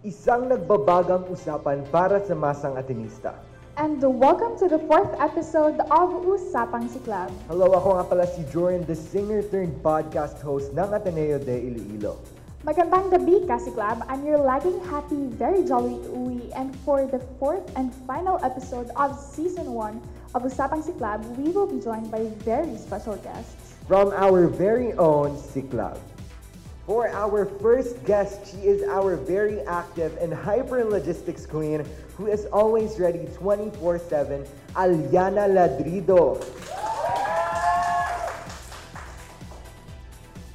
Isang nagbabagang usapan para sa masang Atenista. And welcome to the fourth episode of Usapang Siklab. Hello, ako nga pala si Jordan, the singer turned podcast host ng Ateneo de Iloilo. Magandang gabi, Kasiklab. I'm your lagging happy, very jolly Uwi. And for the fourth and final episode of season one of Usapang Siklab, we will be joined by very special guests. From our very own Siklab. For our first guest, she is our very active and hyper logistics queen who is always ready 24 7, Alyanna Ladrido.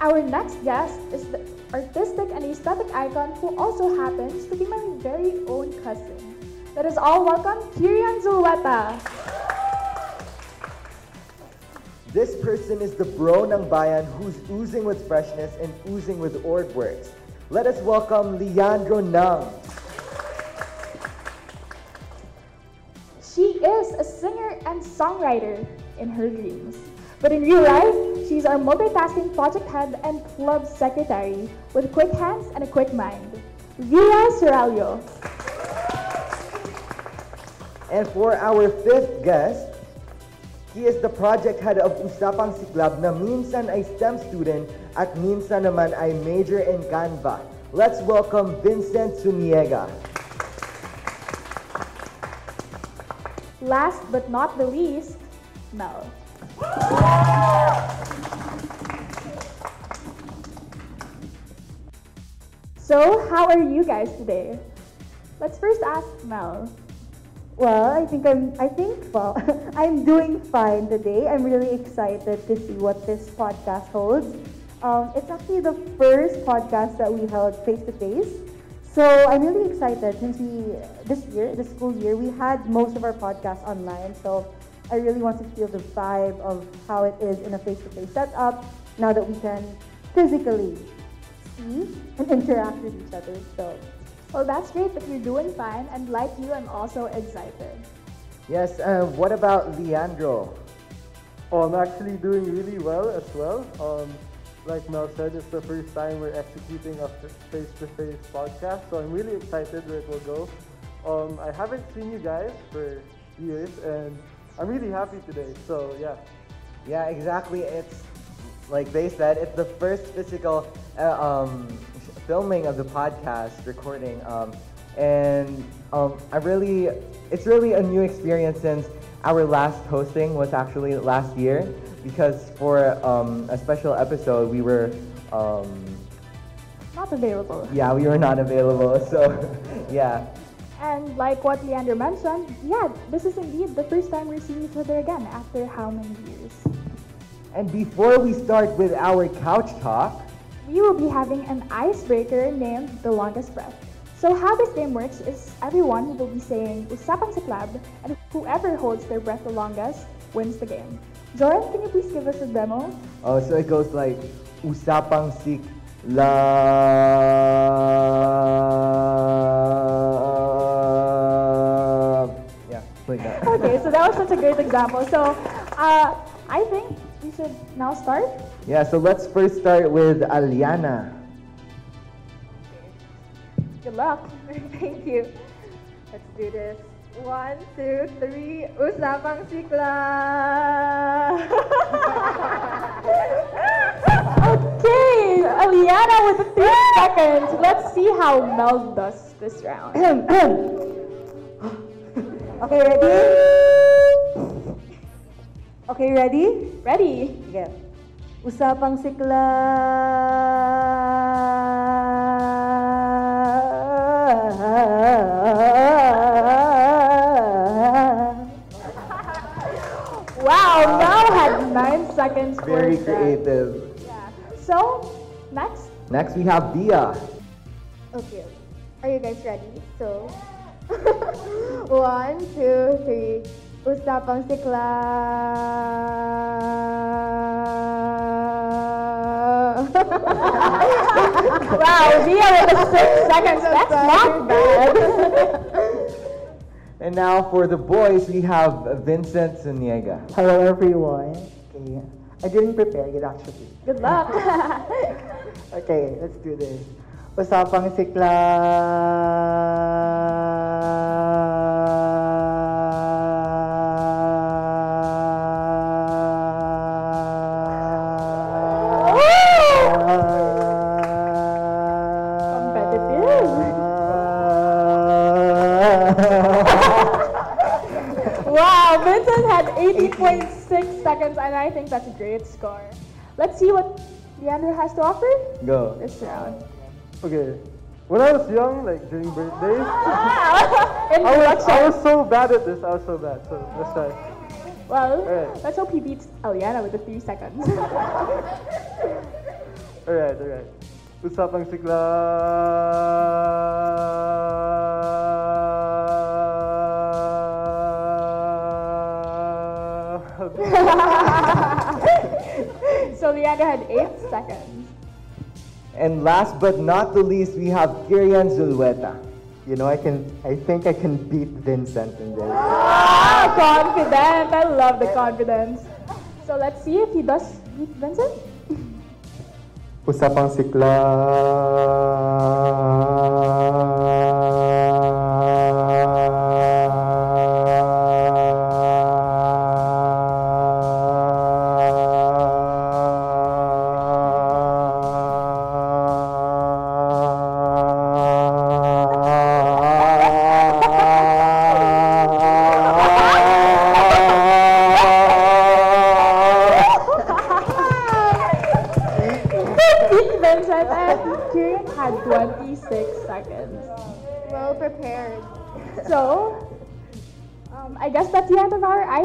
Our next guest is the artistic and aesthetic icon who also happens to be my very own cousin. Let us all welcome Kirian Zulieta. This person is the bro ng bayan who's oozing with freshness and oozing with org works. Let us welcome Leandro Ng. She is a singer and songwriter in her dreams. But in real life, she's our multitasking project head and club secretary with quick hands and a quick mind. Via Sorallo. And for our fifth guest, he is the project head of Usapang Siklab na minsan ay STEM student at minsan naman ay major in Canva. Let's welcome Vincent Suniega. Last but not the least, Mel. So, how are you guys today? Let's first ask Mel. Well, I think I'm. I think well, I'm doing fine today. I'm really excited to see what this podcast holds. Um, it's actually the first podcast that we held face to face, so I'm really excited since we this year, this school year, we had most of our podcasts online. So I really want to feel the vibe of how it is in a face to face setup now that we can physically see and interact with each other. So Well, that's great that you're doing fine, and like you, I'm also excited. Yes, uh, what about Leandro? Oh, I'm actually doing really well as well. Um, like Mel said, it's the first time we're executing a face-to-face podcast, so I'm really excited where it will go. Um, I haven't seen you guys for years, and I'm really happy today. So yeah, Yeah, exactly. It's like they said, it's the first physical uh, um, filming of the podcast recording, um, and um, I really, it's really a new experience since our last hosting was actually last year because for um, a special episode we were. Um, Not available. yeah, we were not available, so yeah. And like what Leander mentioned, yeah, this is indeed the first time we're seeing each other again after how many years? And before we start with our couch talk, We will be having an icebreaker named The Longest Breath. So how this game works is everyone will be saying Usapang Siklab, and whoever holds their breath the longest wins the game. Joeren, can you please give us a demo? Oh, so it goes like usapang sik love. Yeah, like that. Okay, so that was such a great example. So uh, I think should now start. Yeah, so let's first start with Alyanna. Good luck. Thank you. Let's do this. One, two, three. Usapang sikla. Okay, Alyanna with three seconds. Let's see how Mel does this round. okay, ready? Okay, ready? Ready? Sige. Usapang sikla. Wow, Mel had nine seconds for Very that. creative. Yeah. So, next. Next we have Via. Okay. Are you guys ready? So, one, two, three. Usapang sikla. Wow, Via with the six seconds. That's not bad. And now for the boys, we have Vincent Suniega. Hello everyone. Okay. I didn't prepare it actually. Good luck. Okay, let's do this. Usapang sikla. Seconds, and I think that's a great score. Let's see what Leandro has to offer Go. this round. Okay. When I was young, like during birthdays, I was, I was so bad at this. I was so bad. So let's try. Well, Alright. let's hope he beats Alyanna with the three seconds. Alright, alright. Usapang sikla. So had eight seconds. And last but not the least, we have Kirian Zulieta. You know, I can. I think I can beat Vincent in this. Ah, confident. I love the confidence. So let's see if he does beat Vincent. Usapang sikla.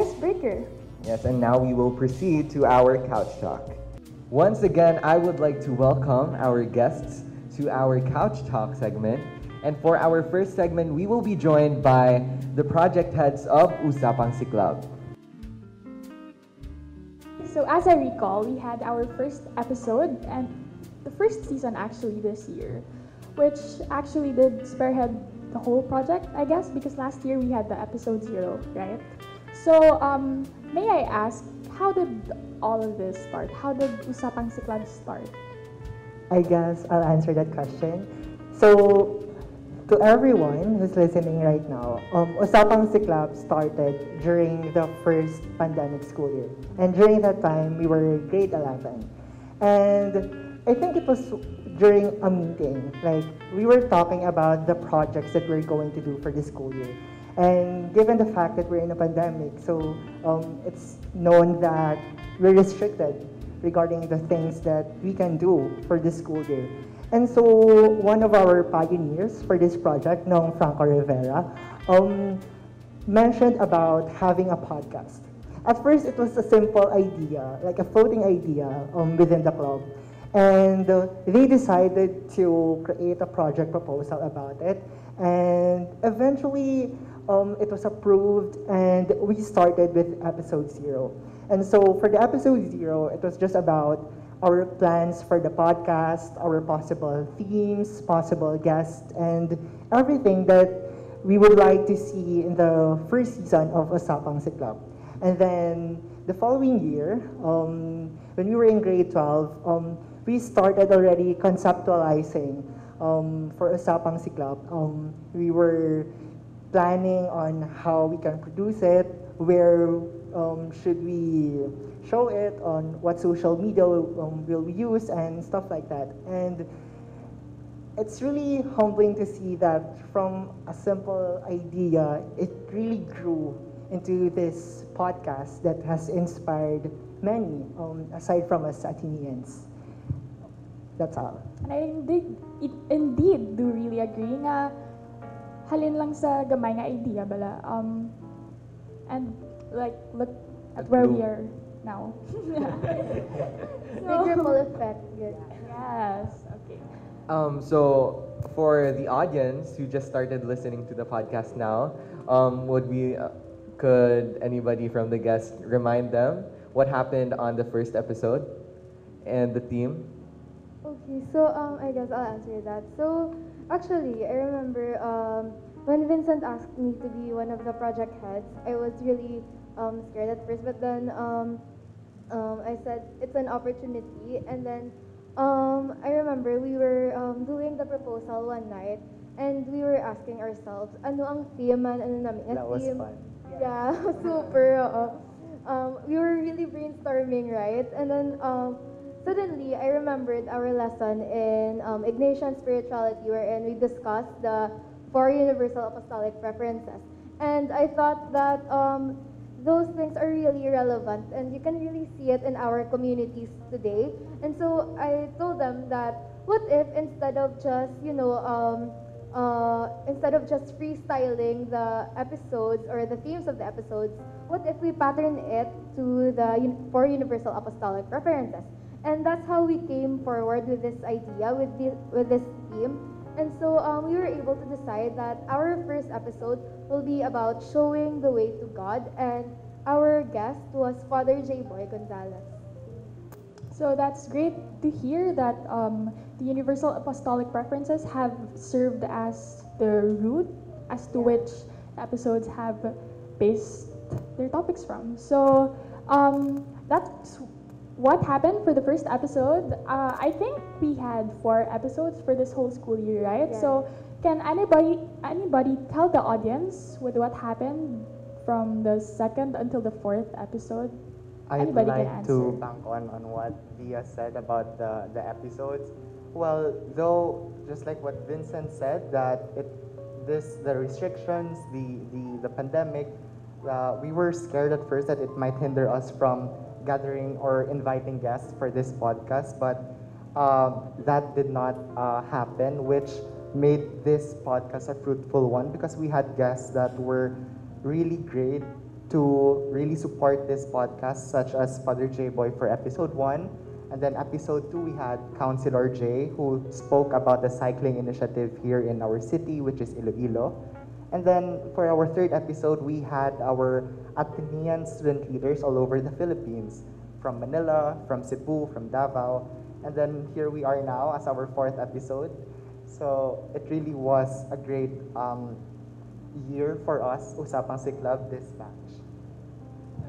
Icebreaker. Yes, and now we will proceed to our couch talk. Once again, I would like to welcome our guests to our couch talk segment. And for our first segment, we will be joined by the project heads of Usapang Siklab. So, as I recall, we had our first episode and the first season actually this year, which actually did spearhead the whole project, I guess, because last year we had the episode zero, right? So, um, may I ask, how did all of this start? How did Usapang Siklab start? I guess I'll answer that question. So, to everyone who's listening right now, um, Usapang Siklab started during the first pandemic school year. And during that time, we were grade 11. And I think it was during a meeting, like, we were talking about the projects that we're going to do for the school year. And given the fact that we're in a pandemic, so um, it's known that we're restricted regarding the things that we can do for this school year. And so one of our pioneers for this project, Nong Franco Rivera, um, mentioned about having a podcast. At first, it was a simple idea, like a floating idea um, within the club. And uh, they decided to create a project proposal about it. And eventually, um, it was approved, and we started with episode zero. And so, for the episode zero, it was just about our plans for the podcast, our possible themes, possible guests, and everything that we would like to see in the first season of Usapang Siklab. And then the following year, um, when we were in grade 12, um, we started already conceptualizing um, for Usapang Siklab. Um, we were planning on how we can produce it, where um, should we show it, on what social media um, will we use, and stuff like that. And it's really humbling to see that from a simple idea, it really grew into this podcast that has inspired many, um, aside from us Ateneans. That's all. And I indeed, it, indeed do really agree nga halin lang sa gamay nga idea bala. Um, and like look at At where Blue. we are now. Big ripple effect. Good. yes. Okay. Um, so, for the audience who just started listening to the podcast now, um, would we, uh, could anybody from the guests remind them what happened on the first episode and the theme? Okay, so um, I guess I'll answer that. So actually, I remember um, when Vincent asked me to be one of the project heads, I was really um, scared at first, but then um, um, I said it's an opportunity, and then um, I remember we were um, doing the proposal one night and we were asking ourselves, ano ang theme man, ano namin, ang That was theme. fun. Yeah, super. oo. Um, we were really brainstorming, right? And then um, suddenly, I remembered our lesson in um, Ignatian spirituality, wherein we discussed the four universal apostolic preferences. And I thought that um, those things are really relevant, and you can really see it in our communities today. And so I told them that what if instead of just you know um, uh, instead of just freestyling the episodes or the themes of the episodes, what if we pattern it to the un- four universal apostolic references? And that's how we came forward with this idea, with this, with this theme. And so um, we were able to decide that our first episode will be about showing the way to God, and our guest was Father J. Boy Gonzalez. So that's great to hear that um, the universal apostolic preferences have served as the root as to which episodes have based their topics from. So um, that's what happened for the first episode. Uh, I think we had four episodes for this whole school year, right? Yeah. So can anybody anybody tell the audience with what happened from the second until the fourth episode? I'd Anybody can like to answer. bank on, on what Dia said about the, the episodes. Well, though, just like what Vincent said, that it this the restrictions, the the, the pandemic, uh, we were scared at first that it might hinder us from gathering or inviting guests for this podcast, but um, that did not uh, happen, which made this podcast a fruitful one because we had guests that were really great to really support this podcast, such as Father J Boy for episode one. And then episode two, we had Councilor J, who spoke about the cycling initiative here in our city, which is Iloilo. And then for our third episode, we had our Atenean student leaders all over the Philippines, from Manila, from Cebu, from Davao. And then here we are now as our fourth episode. So it really was a great um, year for us, Usapang Siklab, this batch.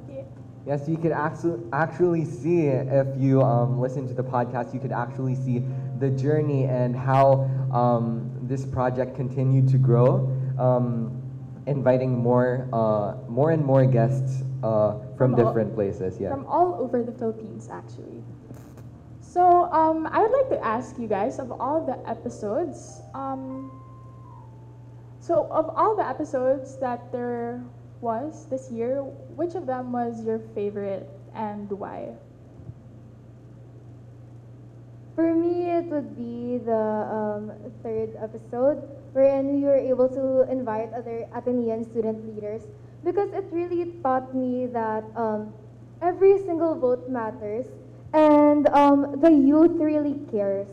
Okay. Yes, you could actually actually see if you um, listen to the podcast. You could actually see the journey and how um, this project continued to grow, um, inviting more uh, more and more guests uh, from, From all- different places. Yeah. from all over the Philippines, actually. So, um, I would like to ask you guys of all the episodes. Um, so, of all the episodes that there was this year, which of them was your favorite and why? For me, it would be the um, third episode wherein we were able to invite other Atenean student leaders because it really taught me that um, every single vote matters and um, the youth really cares.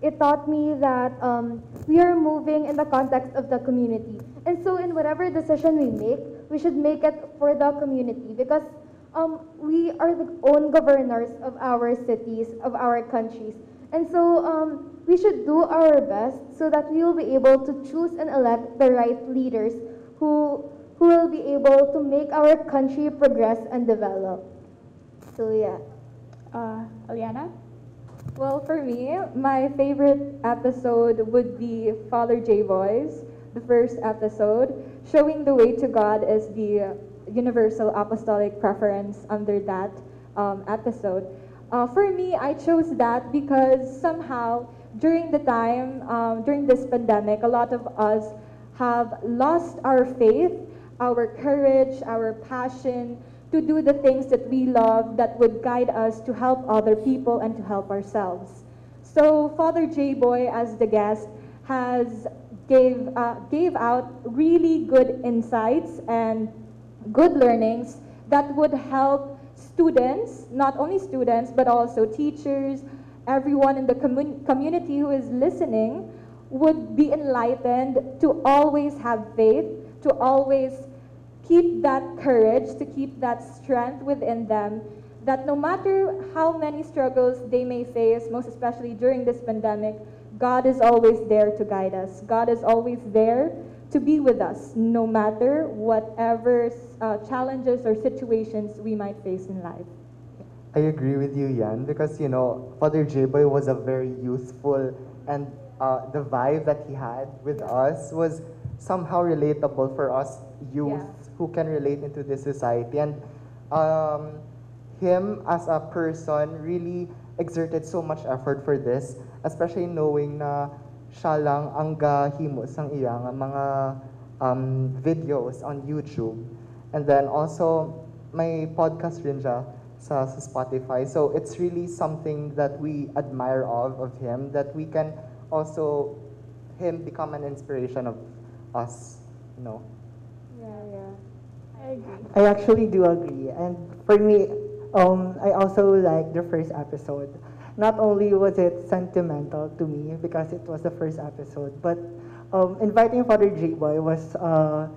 It taught me that um, we are moving in the context of the community. And so, in whatever decision we make, we should make it for the community because um, we are the own governors of our cities, of our countries. And so um, we should do our best so that we will be able to choose and elect the right leaders who, who will be able to make our country progress and develop. So, yeah. Uh, Alyanna? Well, for me, my favorite episode would be Father J Boy's, the first episode. Showing the way to God as the universal apostolic preference under that um, episode. Uh, for me, I chose that because somehow during the time, um, during this pandemic, a lot of us have lost our faith, our courage, our passion to do the things that we love that would guide us to help other people and to help ourselves. So Father J Boy, as the guest, has gave uh, gave out really good insights and good learnings that would help students, not only students but also teachers, everyone in the commun- community who is listening would be enlightened to always have faith, to always keep that courage, to keep that strength within them, that no matter how many struggles they may face, most especially during this pandemic, God is always there to guide us. God is always there to be with us, no matter whatever uh, challenges or situations we might face in life. I agree with you, Yan, because you know Father J-Boy was a very youthful, and uh, the vibe that he had with us was somehow relatable for us youth Yeah. who can relate into this society. And um, him as a person really exerted so much effort for this, especially knowing na siya lang ang gahimo sang iyang mga um, videos on YouTube. And then also, may podcast rin siya sa, sa Spotify. So it's really something that we admire of, of him, that we can also, him become an inspiration of us, you know. Yeah, yeah. I agree. I actually do agree. And for me, um, I also like the first episode. Not only was it sentimental to me because it was the first episode, but um, inviting Father J Boy was a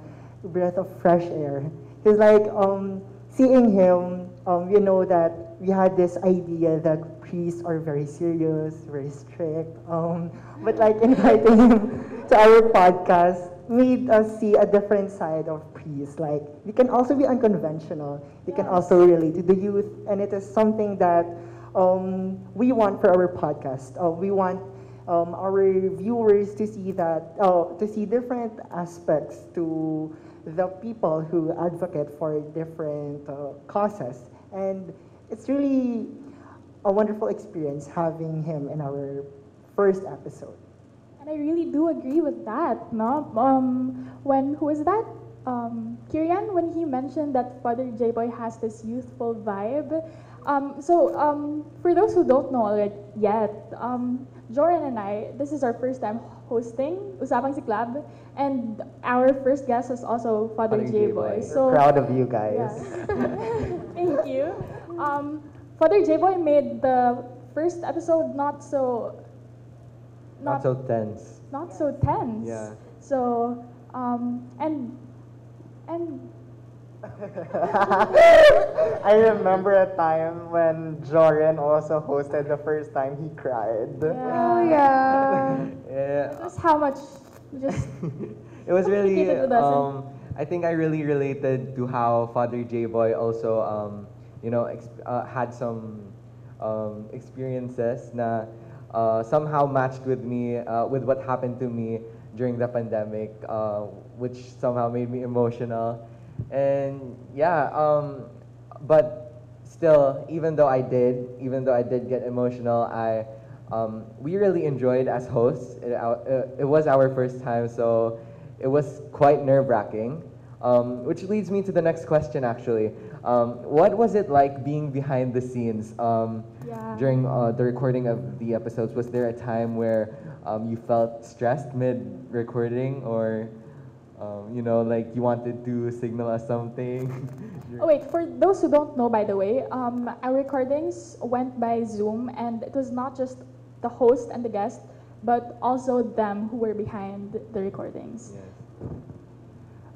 breath of fresh air. It's like um, seeing him, um, you know that we had this idea that priests are very serious, very strict. Um, but like inviting him to our podcast made us see a different side of priests. Like we can also be unconventional. We can also relate to the youth, and it is something that um, we want for our podcast. Uh, we want um, our viewers to see that uh, to see different aspects to the people who advocate for different uh, causes, and it's really a wonderful experience having him in our first episode. And I really do agree with that, no? Um, when, who is that? Um, Kirian, when he mentioned that Father J-Boy has this youthful vibe. Um, so, um, for those who don't know already yet, um, Joeren and I, this is our first time hosting Usapang Siklab, and our first guest is also Father, J-Boy. J-Boy. So, Proud of you guys. yeah. Thank you. Um, Father J-Boy made the first episode not so Not so tense. not so tense. Yeah. So um and and I remember a time when Joeren also hosted the first time he cried. yeah, yeah. Yeah. just how much just it was really Complicated with us, eh? um, I think I really related to how Father J Boy also um, you know ex- uh, had some um, experiences na uh, somehow matched with me uh, with what happened to me during the pandemic uh, which somehow made me emotional and yeah um, but still even though I did even though I did get emotional I um, we really enjoyed as hosts. It, uh, it was our first time, so it was quite nerve wracking. Um, which leads me to the next question actually. Um, what was it like being behind the scenes um, Yeah. during uh, the recording of the episodes? Was there a time where um, you felt stressed mid recording or um, you know, like you wanted to signal us something? Oh wait, for those who don't know by the way, um our recordings went by Zoom and it was not just the host and the guest, but also them who were behind the recordings. Yes.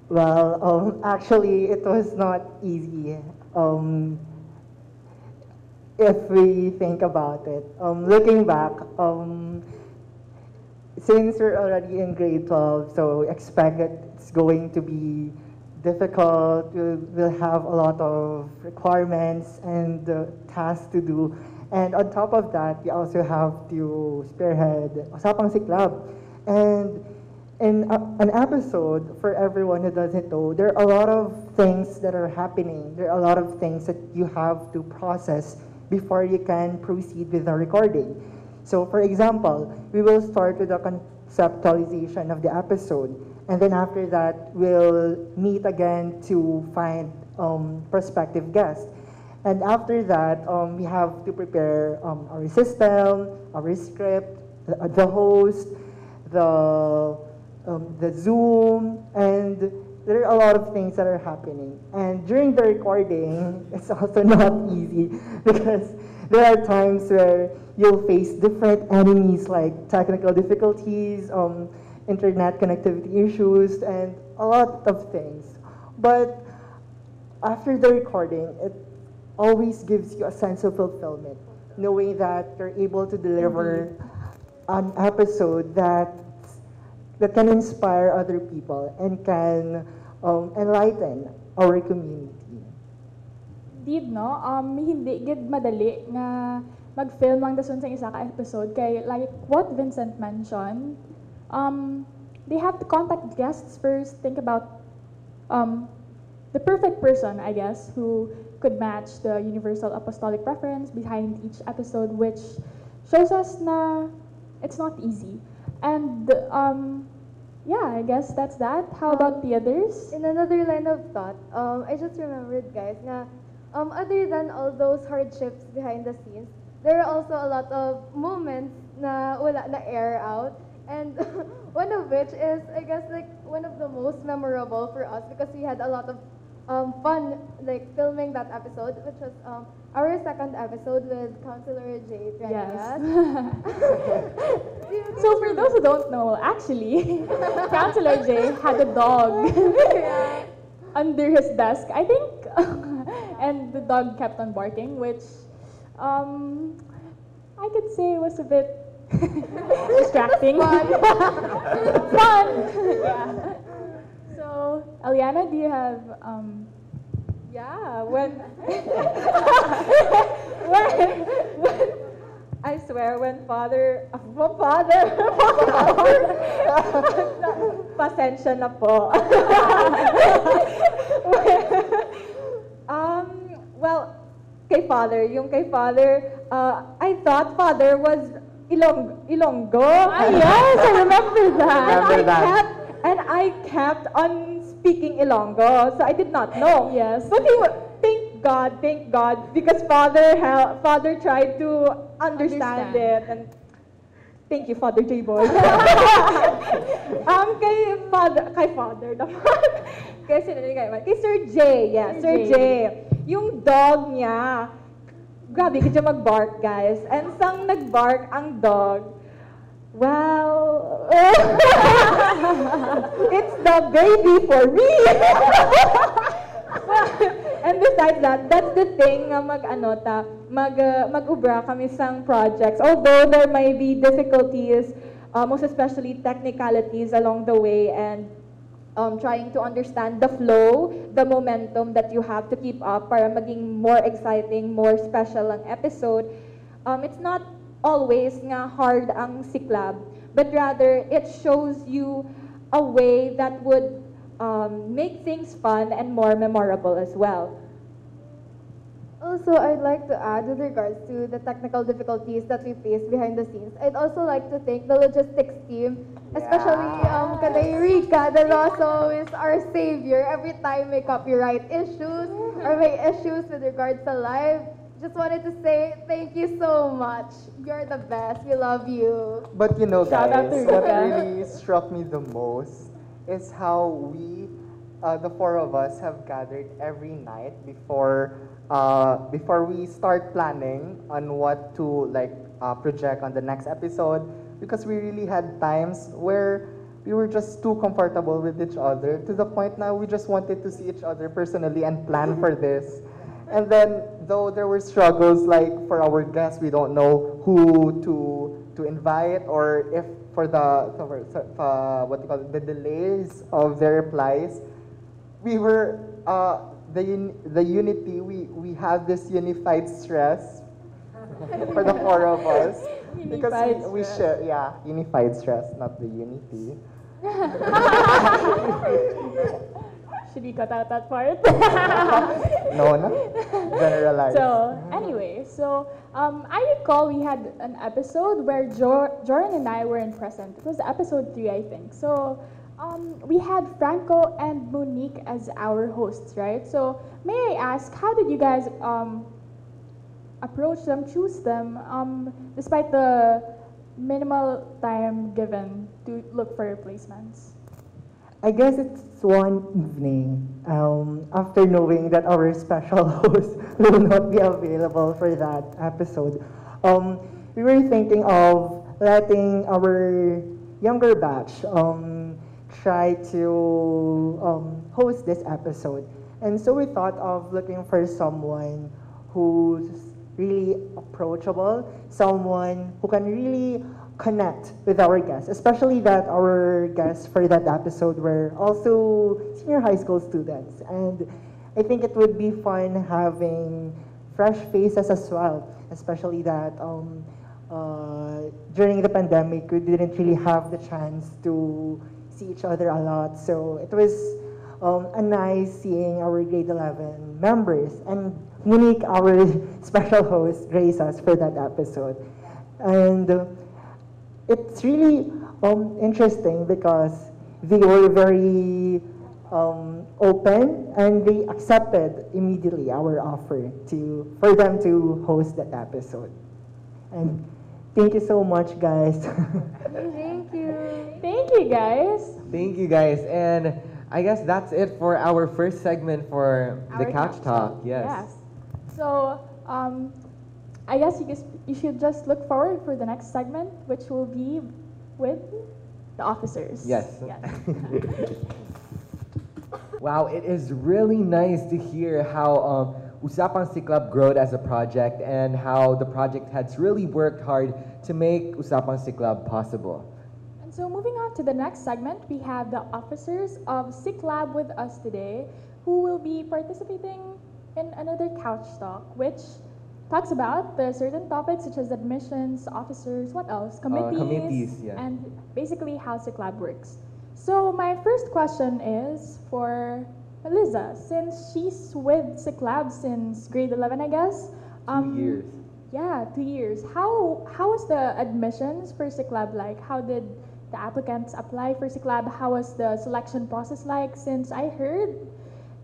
Well, um, actually, it was not easy. Um, if we think about it, um, looking back, um, since we're already in grade 12, so expect that it's going to be difficult. We'll, have a lot of requirements and uh, tasks to do. And on top of that, we also have to spearhead Usapang Siklab. And in a, an episode, for everyone who doesn't know, there are a lot of things that are happening. There are a lot of things that you have to process before you can proceed with the recording. So, for example, we will start with the conceptualization of the episode, and then after that, we'll meet again to find um, prospective guests. And after that, um, we have to prepare um, our system, our script, the, the host, the um, the Zoom, and there are a lot of things that are happening. And during the recording, it's also not easy because there are times where you'll face different enemies like technical difficulties, um, internet connectivity issues, and a lot of things. But after the recording, it always gives you a sense of fulfillment, knowing that you're able to deliver an episode that that can inspire other people and can um, enlighten our community. Indeed, no? Um, hindi gid madali nga mag-film ang dason sa isa ka episode kay like what Vincent mentioned, um, they have to contact guests first, think about um, the perfect person, I guess, who could match the universal apostolic preference behind each episode, which shows us na it's not easy. And um, yeah, I guess that's that. How about the others? In another line of thought, um, I just remembered, guys, na um, other than all those hardships behind the scenes, there are also a lot of moments na wala na air out. And one of which is, I guess, like one of the most memorable for us because we had a lot of um, fun, like filming that episode, which was um, our second episode with Councilor Jay Yes. Yes. so for those who don't know, actually, Councilor Jay had a dog under his desk, I think, and the dog kept on barking, which um, I could say was a bit distracting. Fun. Fun. yeah. So, Alyanna, do you have um, Yeah, when, when, when, I swear, when father, oh, father, pasensya na po. um, well, kay father, yung kay father, uh, I thought father was Ilong, Ilonggo. Ah, yes, I remember that. and I that. kept and I kept on speaking Ilonggo, so I did not know. Yes. But he, wa- thank God, thank God, because father hel- father tried to understand, Understand. it and thank you, Father J Boy. um, kay father, kay father naman. kay sino ni kay, kay Sir J, yeah, Sir Sir J. J. Yung dog niya, grabe ka mag-bark, guys. And sang nag-bark ang dog, Well, it's the baby for me. and besides that, that's the thing nga mag ano ta, mag uh, mag-ubra kami sang projects. Although there may be difficulties, uh, most especially technicalities along the way and um, trying to understand the flow, the momentum that you have to keep up para maging more exciting, more special ang episode. Um, it's not always nga hard ang siklab, but rather it shows you a way that would um, make things fun and more memorable as well. Also, I'd like to add with regards to the technical difficulties that we face behind the scenes. I'd also like to thank the logistics team, especially um, Kanay Rika De Rosso is our savior every time may copyright issues or may issues with regards to live. Just wanted to say thank you so much. You're the best. We love you. But you know, Shout out guys, to what Rika. really struck me the most is how we, uh, the four of us, have gathered every night before, uh, before we start planning on what to like uh, project on the next episode, because we really had times where we were just too comfortable with each other to the point now we just wanted to see each other personally and plan for this. And then, though there were struggles, like for our guests, we don't know who to to invite, or if for the for, uh, what you call it, the delays of their replies, we were uh, the un- the unity. We we have this unified stress for the four of us because Unified we, we share yeah unified stress, not the unity. Should we cut out that part? No, no, generalized. So anyway, so um, I recall we had an episode where jo- Jordan and I weren't present. It was episode three, I think. So um, we had Franco and Monique as our hosts, right? So may I ask, how did you guys um, approach them, choose them, um, despite the minimal time given to look for replacements? I guess it's one evening um, after knowing that our special host will not be available for that episode. Um, we were thinking of letting our younger batch um, try to um, host this episode. And so we thought of looking for someone who's really approachable, someone who can really connect with our guests, especially that our guests for that episode were also senior high school students. And I think it would be fun having fresh faces as well, especially that um, uh, during the pandemic we didn't really have the chance to see each other a lot. So it was um, a nice seeing our grade 11 members and Monique, our special host, grace us for that episode. And uh, it's really um, interesting because they were very um, open and they accepted immediately our offer to for them to host that episode. And thank you so much, guys. Thank you. Thank you, guys. Thank you guys. And I guess that's it for our first segment for the Our couch talk. Yes. So, um, I guess you, just, you should just look forward for the next segment, which will be with the officers. Yes. Yes. Wow, it is really nice to hear how um, Usapang Siklab growed as a project and how the project has really worked hard to make Usapang Si Club possible. And so moving on to the next segment, we have the officers of Siklab with us today who will be participating in another couch talk, which talks about the certain topics such as admissions, officers, what else? Uh, committees, committees, yeah. and basically how Siklab works. So my first question is for Meliza, since she's with Siklab since grade 11, I guess. Two years. Yeah, two years. How how was the admissions for Siklab like? How did the applicants apply for Siklab? How was the selection process like? Since I heard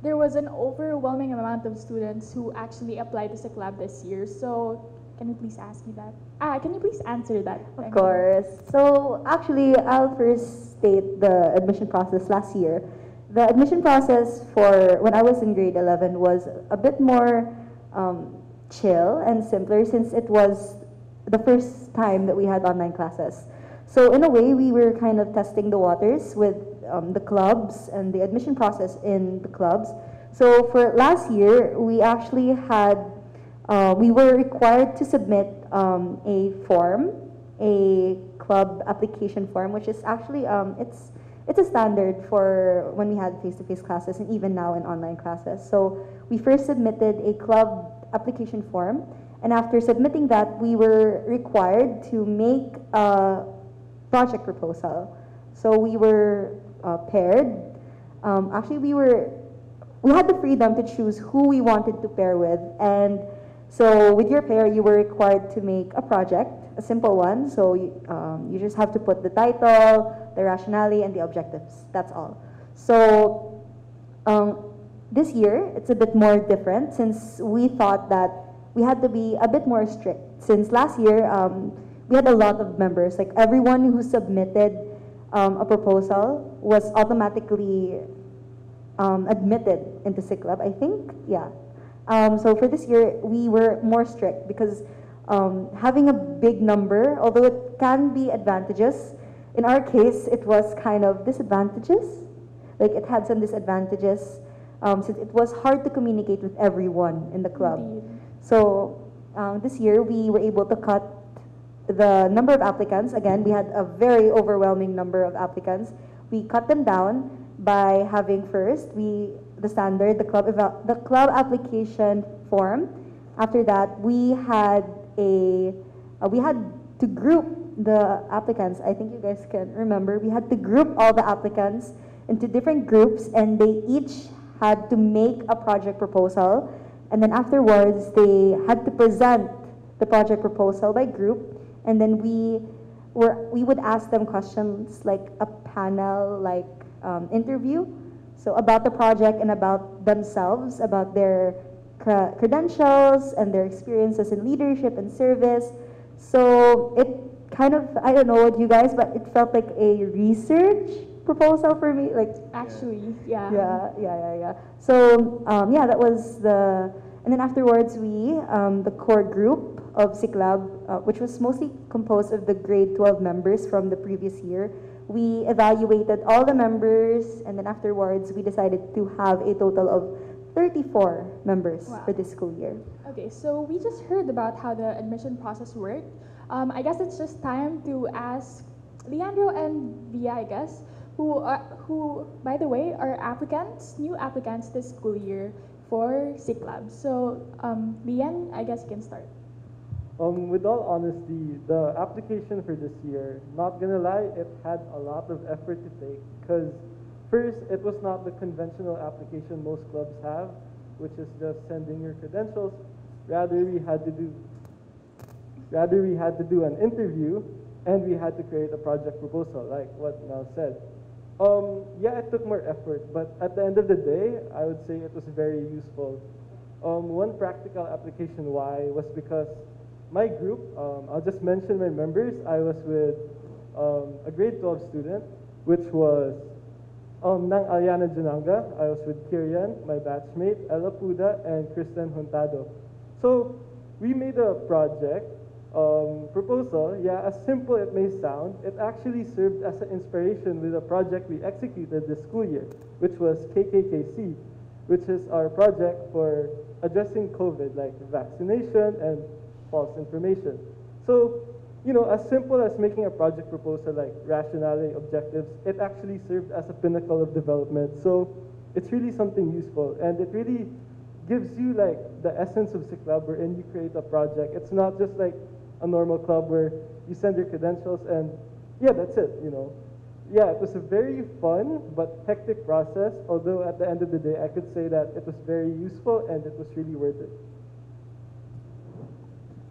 there was an overwhelming amount of students who actually applied to Siklab this year. So can you please ask me that? Ah, can you please answer that? Of course. So actually, I'll first state the admission process last year. The admission process for when I was in grade 11 was a bit more um, chill and simpler since it was the first time that we had online classes. So in a way, we were kind of testing the waters with um, the clubs and the admission process in the clubs. So for last year, we actually had uh, we were required to submit um, a form, a club application form, which is actually um, it's it's a standard for when we had face-to-face classes and even now in online classes. So we first submitted a club application form, and after submitting that, we were required to make a project proposal. So we were uh, paired. Um, actually, we were we had the freedom to choose who we wanted to pair with, and so with your pair, you were required to make a project, a simple one. So you, um, you just have to put the title, the rationale, and the objectives. That's all. So um, this year, it's a bit more different since we thought that we had to be a bit more strict. Since last year, um, we had a lot of members. Like everyone who submitted um, a proposal was automatically um, admitted into Siklab, I think. Yeah. Um, so for this year, we were more strict because um, having a big number, although it can be advantageous, in our case, it was kind of disadvantages. Like it had some disadvantages um, since it was hard to communicate with everyone in the club. Indeed. So um, this year, we were able to cut the number of applicants. Again, we had a very overwhelming number of applicants. We cut them down by having first we the standard the club the club application form. After that, we had a uh, we had to group the applicants. I think you guys can remember. We had to group all the applicants into different groups, and they each had to make a project proposal. And then afterwards, they had to present the project proposal by group, and then we were we would ask them questions like a panel like um, interview, so about the project and about themselves, about their credentials and their experiences in leadership and service. So it kind of I don't know what you guys, but it felt like a research proposal for me, like Actually, yeah. yeah, yeah, yeah, yeah. So um, yeah, that was the, and then afterwards we, um, the core group of Siklab, uh, which was mostly composed of the grade 12 members from the previous year, we evaluated all the members, and then afterwards we decided to have a total of 34 members Wow. for this school year. Okay, so we just heard about how the admission process worked. Um, I guess it's just time to ask Leandro and Via, I guess, who are, who, by the way, are applicants, new applicants this school year for Siklab. So, um, Lian, I guess you can start. Um, with all honesty, the application for this year, not gonna lie, it had a lot of effort to take because first, it was not the conventional application most clubs have, which is just sending your credentials. Rather, we had to do rather we had to do an interview and we had to create a project proposal, like what Mel said. Um, yeah, it took more effort, but at the end of the day, I would say it was very useful. Um, one practical application why was because my group, um, I'll just mention my members. I was with um, a grade 12 student, which was um, Nang Alyanna Junanga. I was with Kirian, my batchmate, Ella Puda, and Kristen Huntado. So we made a project um, proposal. Yeah, as simple it may sound, it actually served as an inspiration with a project we executed this school year, which was KKKC, which is our project for addressing COVID, like vaccination and false information. So, you know, as simple as making a project proposal like rationality, objectives, it actually served as a pinnacle of development. So it's really something useful and it really gives you like the essence of Siklab wherein you create a project. It's not just like a normal club where you send your credentials and yeah, that's it, you know. Yeah, it was a very fun but hectic process, although at the end of the day, I could say that it was very useful and it was really worth it.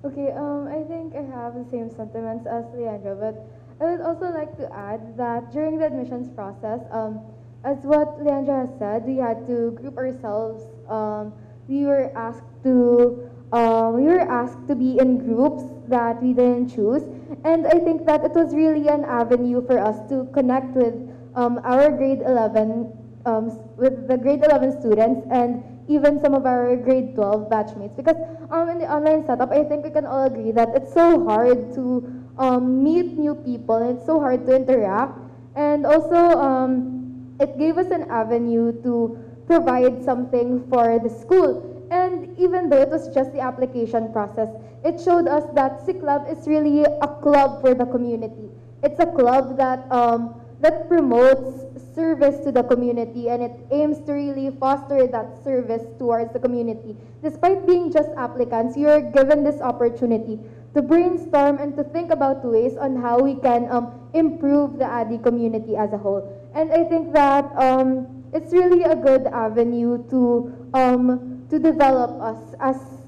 Okay, um, I think I have the same sentiments as Leandro, but I would also like to add that during the admissions process, um, as what Leandro has said, we had to group ourselves. Um, we were asked to uh, we were asked to be in groups that we didn't choose, and I think that it was really an avenue for us to connect with um, our grade 11 um, with the grade 11 students and even some of our grade 12 batchmates. Because um, in the online setup, I think we can all agree that it's so hard to um, meet new people and it's so hard to interact. And also, um, it gave us an avenue to provide something for the school. And even though it was just the application process, it showed us that Siklab is really a club for the community. It's a club that um, that promotes service to the community and it aims to really foster that service towards the community. Despite being just applicants, you're given this opportunity to brainstorm and to think about ways on how we can um, improve the ADI community as a whole. And I think that um, it's really a good avenue to, um, to develop us as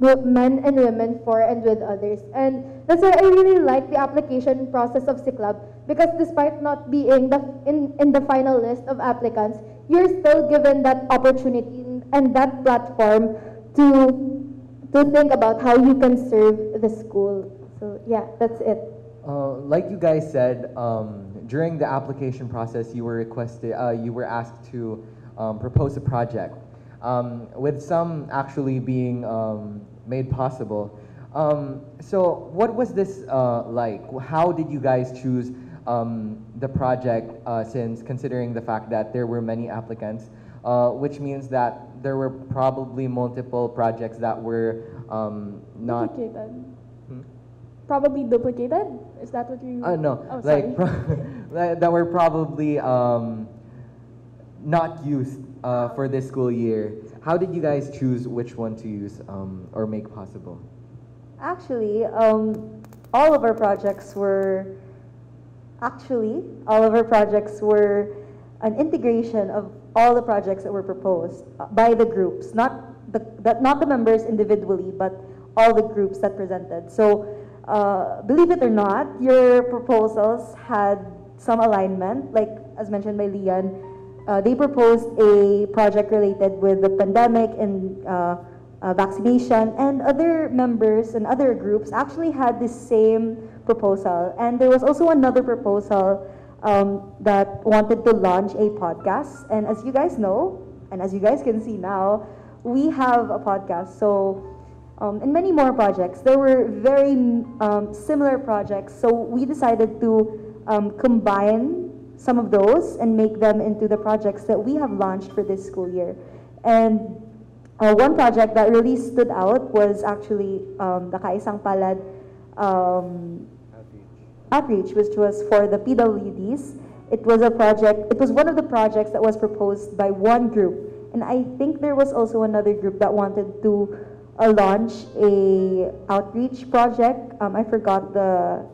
men and women for and with others. And that's why I really like the application process of Siklab because despite not being the, in, in the final list of applicants, you're still given that opportunity and that platform to, to think about how you can serve the school. So yeah, that's it. Uh, like you guys said, um, during the application process, you were requested, uh, you were asked to um, propose a project um, with some actually being um, made possible. Um, so what was this uh, like? How did you guys choose um, the project uh, since considering the fact that there were many applicants, uh, which means that there were probably multiple projects that were um, not... Duplicated. Hmm? Probably duplicated? Is that what you... Uh, no, oh, like that were probably um, not used uh, for this school year. How did you guys choose which one to use um, or make possible? Actually, um, all of our projects were actually all of our projects were an integration of all the projects that were proposed by the groups, not the, the not the members individually, but all the groups that presented. So, uh, believe it or not, your proposals had some alignment, like as mentioned by Lian uh, they proposed a project related with the pandemic and uh, uh, vaccination, and other members and other groups actually had the same proposal. And there was also another proposal um, that wanted to launch a podcast. And as you guys know, and as you guys can see now, we have a podcast. So, um, and many more projects. There were very um, similar projects. So we decided to um, combine some of those and make them into the projects that we have launched for this school year. And uh, one project that really stood out was actually um, the Kaisang Palad um, outreach. which was for the PWDs. It was a project, it was one of the projects that was proposed by one group, And I think there was also another group that wanted to uh, launch a outreach project. Um, I forgot the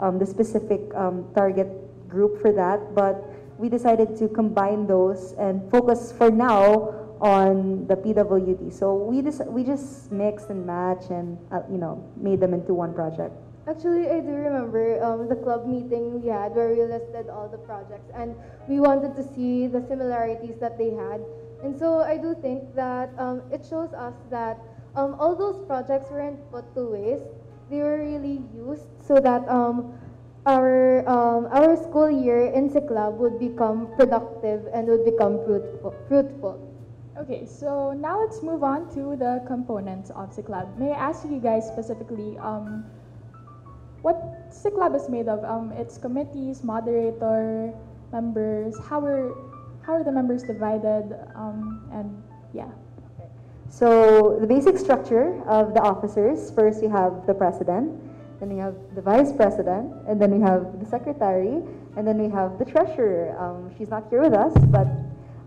um, the specific um, target group for that, but we decided to combine those and focus for now on the PWD. So we just we just mixed and matched and uh, you know made them into one project. Actually, I do remember um, the club meeting we had where we listed all the projects and we wanted to see the similarities that they had. And so I do think that um, it shows us that um, all those projects weren't put to waste. They were really used so that um, our, um, our school year in Club would become productive and would become fruitful. fruitful. Okay, so now let's move on to the components of Club. May I ask you guys specifically, um, what Club is made of? Um, its committees, moderator, members. How are how are the members divided? Um, and yeah. So the basic structure of the officers. First, we have the president. Then we have the vice president, and then we have the secretary, and then we have the treasurer. Um, she's not here with us, but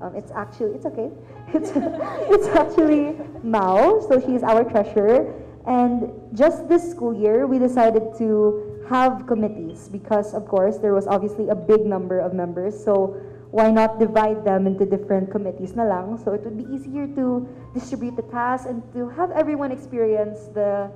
um, it's actually it's okay. It's it's actually Mao, so she's our treasurer. And just this school year, we decided to have committees because, of course, there was obviously a big number of members. So why not divide them into different committees na lang? So it would be easier to distribute the tasks and to have everyone experience the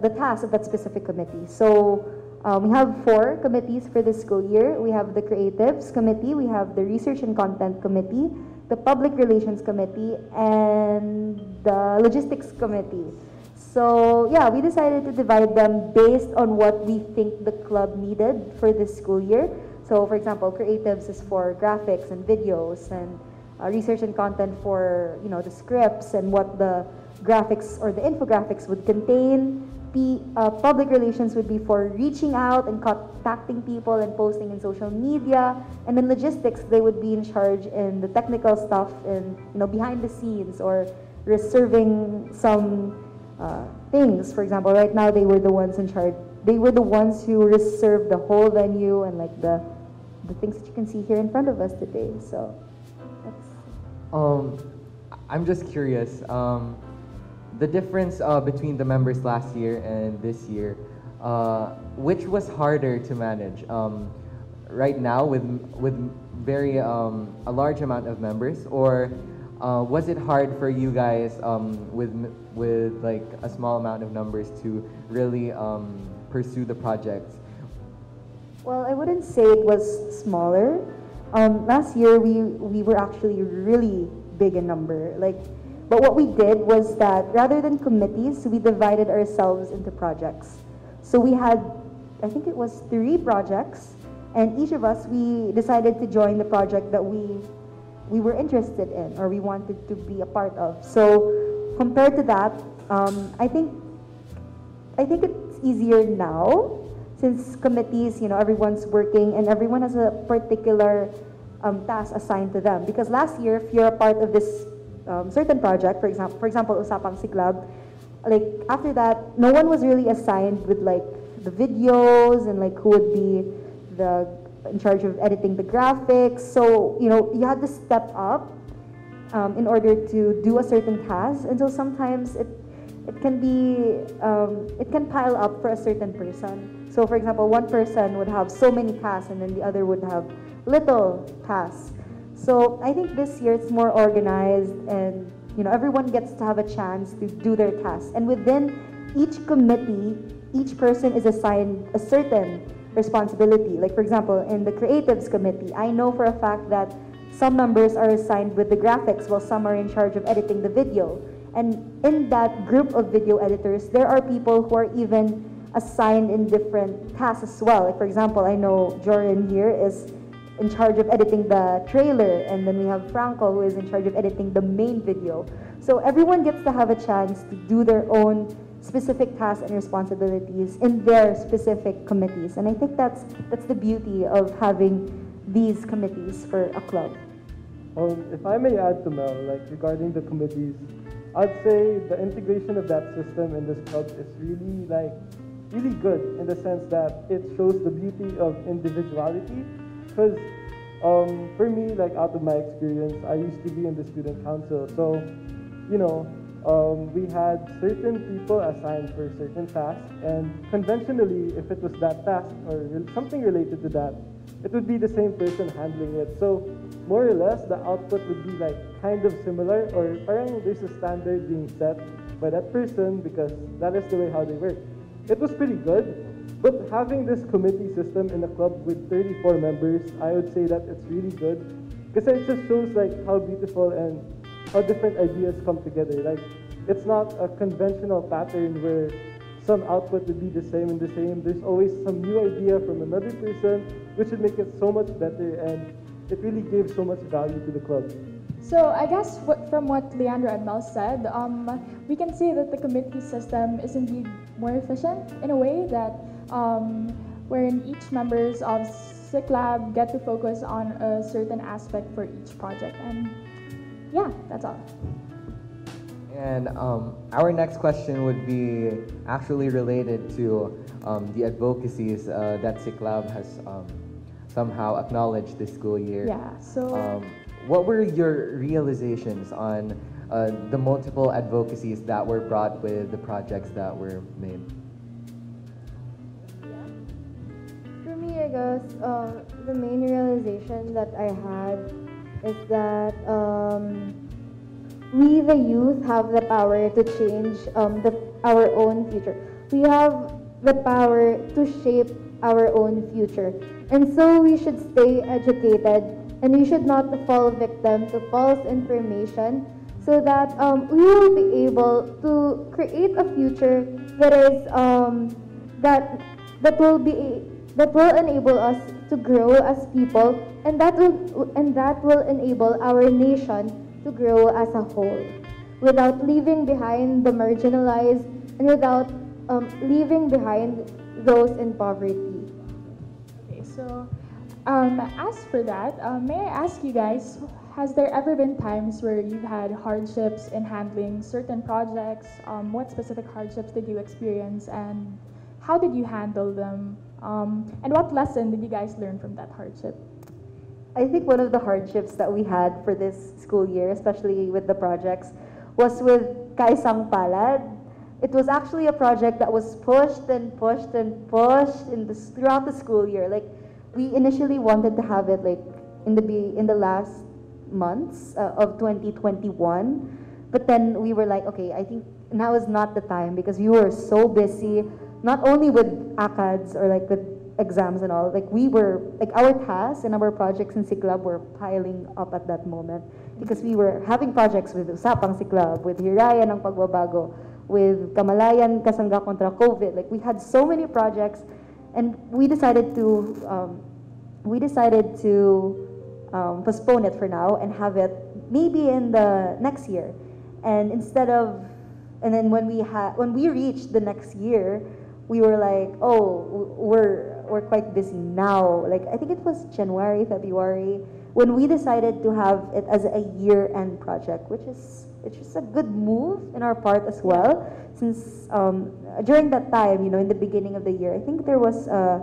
the task of that specific committee. So um, we have four committees for this school year. We have the Creatives Committee, we have the Research and Content Committee, the Public Relations Committee, and the Logistics Committee. So yeah, we decided to divide them based on what we think the club needed for this school year. So for example, creatives is for graphics and videos and uh, research and content for, you know, the scripts and what the graphics or the infographics would contain. Uh, public relations would be for reaching out and contacting people and posting in social media. And then logistics, they would be in charge in the technical stuff and, you know, behind the scenes or reserving some uh, things. For example, right now they were the ones in charge. They were the ones who reserved the whole venue and like the the things that you can see here in front of us today. So that's. Um, I'm just curious. Um, the difference uh, between the members last year and this year, uh, which was harder to manage? Um, right now with with very um, a large amount of members, or uh, was it hard for you guys um, with with like a small amount of numbers to really um, pursue the project? Well, I wouldn't say it was smaller. Um, last year we we were actually really big in number. Like, but what we did was that rather than committees, we divided ourselves into projects. So we had, I think it was three projects, and each of us we decided to join the project that we we were interested in or we wanted to be a part of. So compared to that, um, I think I think it's easier now since committees, you know, everyone's working and everyone has a particular um, task assigned to them. Because last year, if you're a part of this um, certain project, for example, for example, Usapang Siklab, like after that, no one was really assigned with like the videos and like who would be the in charge of editing the graphics. So, you know, you had to step up um, in order to do a certain task. And so sometimes it, it can be, um, it can pile up for a certain person. So for example, one person would have so many tasks and then the other would have little tasks. So I think this year it's more organized and you know everyone gets to have a chance to do their tasks. And within each committee, each person is assigned a certain responsibility. Like for example, in the creatives committee, I know for a fact that some members are assigned with the graphics while some are in charge of editing the video. And in that group of video editors, there are people who are even assigned in different tasks as well. Like for example, I know Joeren here is in charge of editing the trailer, and then we have Franco who is in charge of editing the main video. So everyone gets to have a chance to do their own specific tasks and responsibilities in their specific committees. And I think that's that's the beauty of having these committees for a club. Um, if I may add to Mel, like regarding the committees, I'd say the integration of that system in this club is really like really good in the sense that it shows the beauty of individuality. Because Um, for me, like out of my experience, I used to be in the student council. So, you know, um, we had certain people assigned for certain tasks, and conventionally, if it was that task or re- something related to that, it would be the same person handling it. So, more or less, the output would be like kind of similar, or parang there's a standard being set by that person because that is the way how they work. It was pretty good, but having this committee system in a club with 34 members, I would say that it's really good because it just shows like how beautiful and how different ideas come together. Like it's not a conventional pattern where some output would be the same and the same. There's always some new idea from another person, which would make it so much better and it really gave so much value to the club. So I guess what, from what Leandro and Mel said, um, we can see that the committee system is indeed more efficient in a way that um, wherein each members of Siklab get to focus on a certain aspect for each project. And yeah, that's all. And um, our next question would be actually related to um, the advocacies uh, that Siklab has um, somehow acknowledged this school year. Yeah, so Um, what were your realizations on uh, the multiple advocacies that were brought with the projects that were made? I guess uh, the main realization that I had is that um, we, the youth, have the power to change um, the, our own future. We have the power to shape our own future. And so we should stay educated and we should not fall victim to false information so that um, we will be able to create a future that is um, that that will be that will enable us to grow as people and that will and that will enable our nation to grow as a whole without leaving behind the marginalized and without um, leaving behind those in poverty. Okay, so um, as for that, uh, may I ask you guys, has there ever been times where you've had hardships in handling certain projects? Um, what specific hardships did you experience and how did you handle them? Um, and what lesson did you guys learn from that hardship? I think one of the hardships that we had for this school year, especially with the projects, was with Kaisang Palad. It was actually a project that was pushed and pushed and pushed in the, throughout the school year. Like we initially wanted to have it like in the in the last months uh, of 2021, but then we were like, okay, I think now is not the time because we were so busy, not only with ACADS or like with exams and all. Like we were, like our tasks and our projects in Siklab were piling up at that moment because we were having projects with Usapang Siklab, with Hiraya ng Pagbabago, with Kamalayan Kasangga kontra COVID. Like we had so many projects, and we decided to, um, we decided to um, postpone it for now and have it maybe in the next year. And instead of, and then when we had, when we reached the next year, we were like, oh, we're we're quite busy now. Like I think it was January, February, when we decided to have it as a year-end project, which is which is a good move in our part as well. Since um, during that time, you know, in the beginning of the year, I think there was a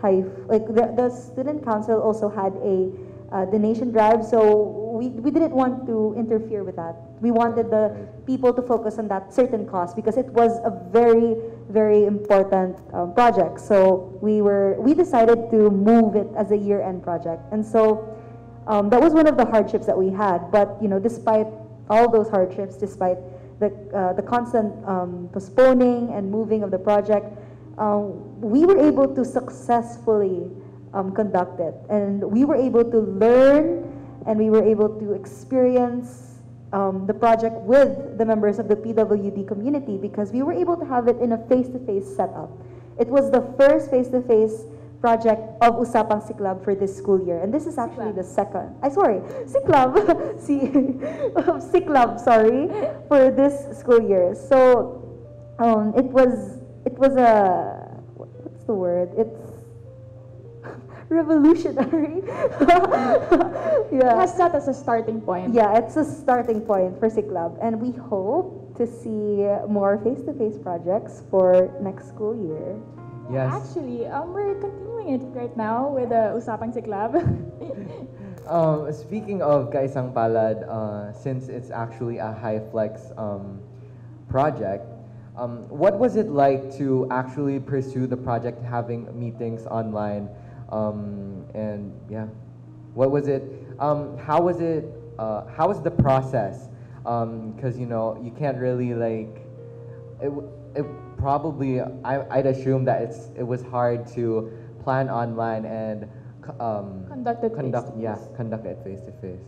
typh like the, the student council also had a uh, donation drive, so we, we didn't want to interfere with that. We wanted the people to focus on that certain cause because it was a very very important um, project. So we were we decided to move it as a year-end project, and so um, that was one of the hardships that we had. But you know, despite all those hardships, despite the uh, the constant um, postponing and moving of the project, um, we were able to successfully um, conduct it, and we were able to learn, and we were able to experience um, the project with the members of the PWD community because we were able to have it in a face-to-face setup. It was the first face-to-face project of Usapang Siklab for this school year, and this is actually the second. I sorry, Siklab, si Siklab, sorry, for this school year. So um, it was it was a what's the word? It's revolutionary. It yeah. has that as a starting point. Yeah, it's a starting point for Siklab, and we hope to see more face-to-face projects for next school year. Yes. Actually, um, we're continuing it right now with the Usapang Siklab? Um, speaking of Kaisang Palad, uh, since it's actually a high flex um, project, um, what was it like to actually pursue the project, having meetings online, um, and yeah, what was it? Um, how was it? Uh, how was the process? Because you know you can't really like it. It probably I, I'd assume that it's it was hard to plan online and c- um, Conduct it conduct yeah face-to-face. conduct it face to face.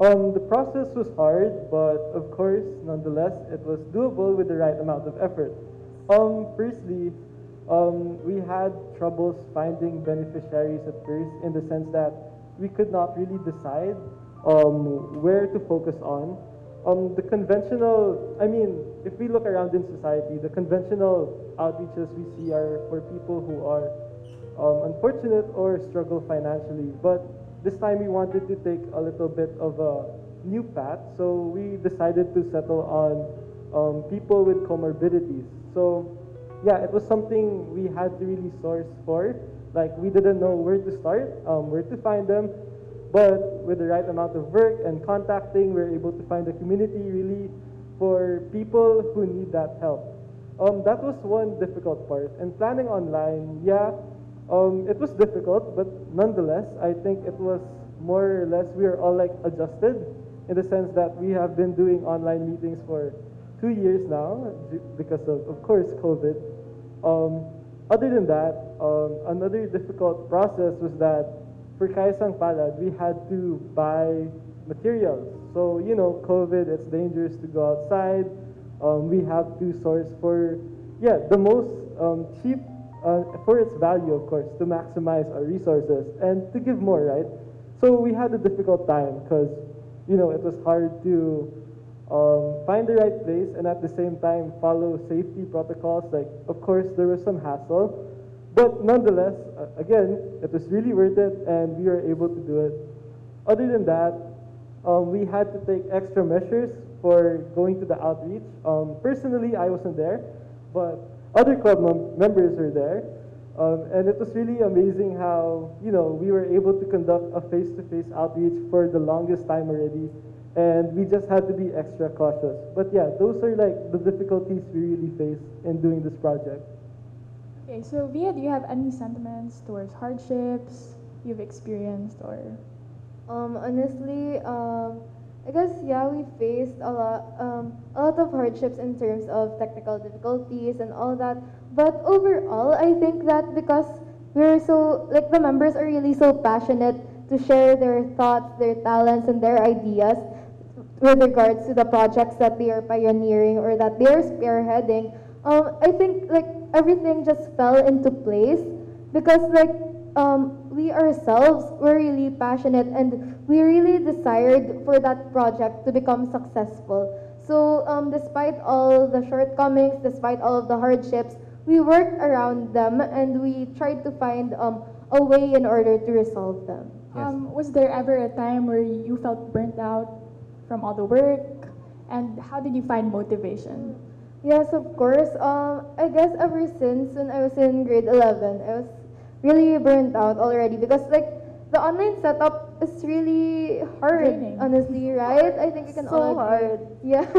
Um, the process was hard, but of course, nonetheless, it was doable with the right amount of effort. Um, firstly, um, we had troubles finding beneficiaries at first in the sense that we could not really decide um, where to focus on. Um, the conventional, I mean, if we look around in society, the conventional outreaches we see are for people who are um, unfortunate or struggle financially. But this time we wanted to take a little bit of a new path, so we decided to settle on um, people with comorbidities. So, yeah, it was something we had to really source for. Like, we didn't know where to start, um, where to find them, but with the right amount of work and contacting, we're able to find a community really for people who need that help. Um, that was one difficult part. And planning online, yeah, um, it was difficult, but nonetheless, I think it was more or less we are all like adjusted in the sense that we have been doing online meetings for two years now because of, of course, COVID. Um, other than that, um, another difficult process was that for Kaisang Palad, we had to buy materials. So, you know, COVID, it's dangerous to go outside. Um, we have to source for, yeah, the most um, cheap, uh, for its value, of course, to maximize our resources and to give more, right? So we had a difficult time because, you know, it was hard to um, find the right place and at the same time follow safety protocols. Like, of course, there was some hassle, but nonetheless, uh, again, it was really worth it and we were able to do it. Other than that, um, we had to take extra measures for going to the outreach. Um, personally, I wasn't there, but other club mem- members were there. Um, and it was really amazing how, you know, we were able to conduct a face-to-face outreach for the longest time already. And we just had to be extra cautious. But yeah, those are like the difficulties we really face in doing this project. okay, so Via, do you have any sentiments towards hardships you've experienced or? Um, honestly, um, I guess yeah, we faced a lot, um, a lot of hardships in terms of technical difficulties and all that. But overall, I think that because we're so like the members are really so passionate to share their thoughts, their talents, and their ideas with regards to the projects that they are pioneering or that they are spearheading. Um, I think like everything just fell into place because like um, we ourselves were really passionate and we really desired for that project to become successful. So um, despite all the shortcomings, despite all of the hardships, we worked around them and we tried to find um, a way in order to resolve them. Yes. Um, was there ever a time where you felt burnt out from all the work? And how did you find motivation? Yes, of course. Um, I guess ever since when I was in grade 11, I was really burnt out already because like the online setup is really hard, Draining. honestly, right? I think you can So all agree. hard. Yeah.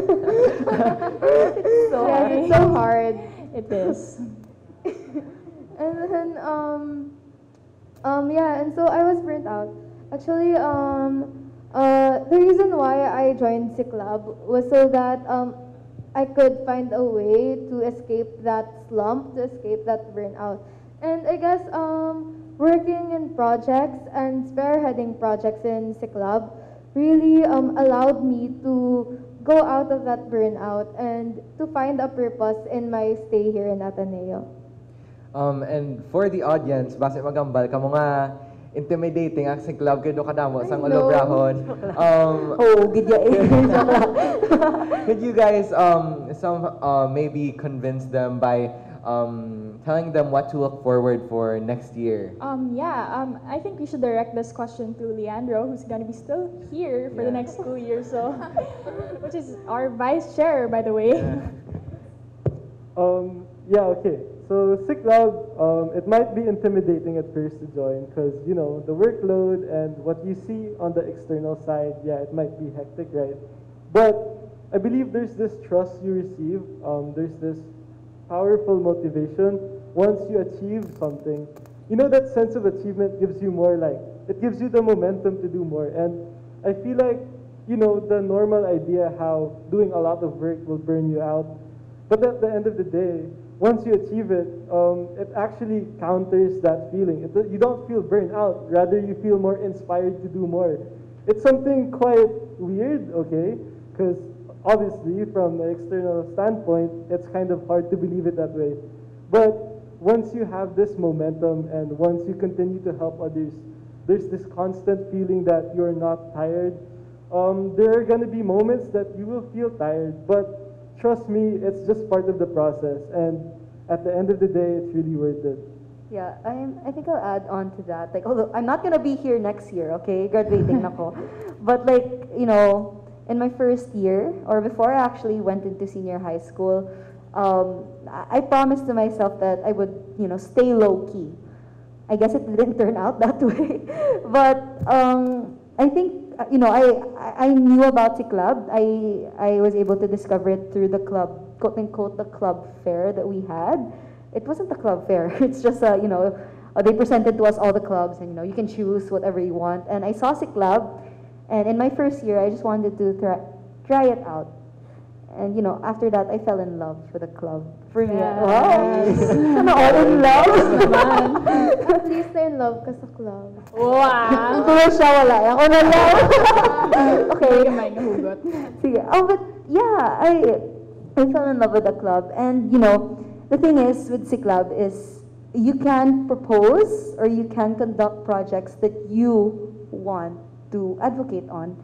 it's so yeah, hard. it's so hard. It is. And then um um yeah, and so I was burnt out. Actually, um uh the reason why I joined Club was so that um I could find a way to escape that slump, to escape that burnout. And I guess um working in projects and spearheading projects in Club really um allowed me to go out of that burnout and to find a purpose in my stay here in Ateneo. Um, and for the audience, base magambal ka mga intimidating ang Siklab kay do kadamo sang I know. ulobrahon. Um, Oh, gidya eh. could you guys um some uh, maybe convince them by um telling them what to look forward for next year? Um, yeah, um, I think we should direct this question to Leandro, who's gonna be still here for the next school year, so, which is our vice chair, by the way. Um, yeah, okay. So Siklab, Um, it might be intimidating at first to join because you know the workload and what you see on the external side. Yeah, it might be hectic, right? But I believe there's this trust you receive. Um, there's this powerful motivation once you achieve something. You know that sense of achievement gives you more like it gives you the momentum to do more. And I feel like you know the normal idea how doing a lot of work will burn you out. But at the end of the day, once you achieve it, um, it actually counters that feeling. It, you don't feel burnt out. Rather, you feel more inspired to do more. It's something quite weird, okay? Because obviously, from the external standpoint, it's kind of hard to believe it that way. But once you have this momentum and once you continue to help others, there's this constant feeling that you're not tired. Um, there are going to be moments that you will feel tired, but trust me, it's just part of the process. And at the end of the day, it's really worth it. Yeah, I'm, I think I'll add on to that. Like, although I'm not gonna be here next year, okay, graduating nako. But like, you know, in my first year, or before I actually went into senior high school, um, I promised to myself that I would, you know, stay low key. I guess it didn't turn out that way, but um, I think you know I I knew about the club. I I was able to discover it through the club, quote unquote, the club fair that we had. It wasn't the club fair. It's just a you know uh, they presented to us all the clubs, and you know you can choose whatever you want. And I saw the club, and in my first year, I just wanted to try try it out. And you know, after that, I fell in love with the club. For me, wow, Sana all in love. At least na in love ka sa club. Wow! Kung siya wala, ako na lang. okay. May nahugot. Sige. Oh, but yeah, I I fell in love with the club, and you know, the thing is with the club is you can propose or you can conduct projects that you want to advocate on.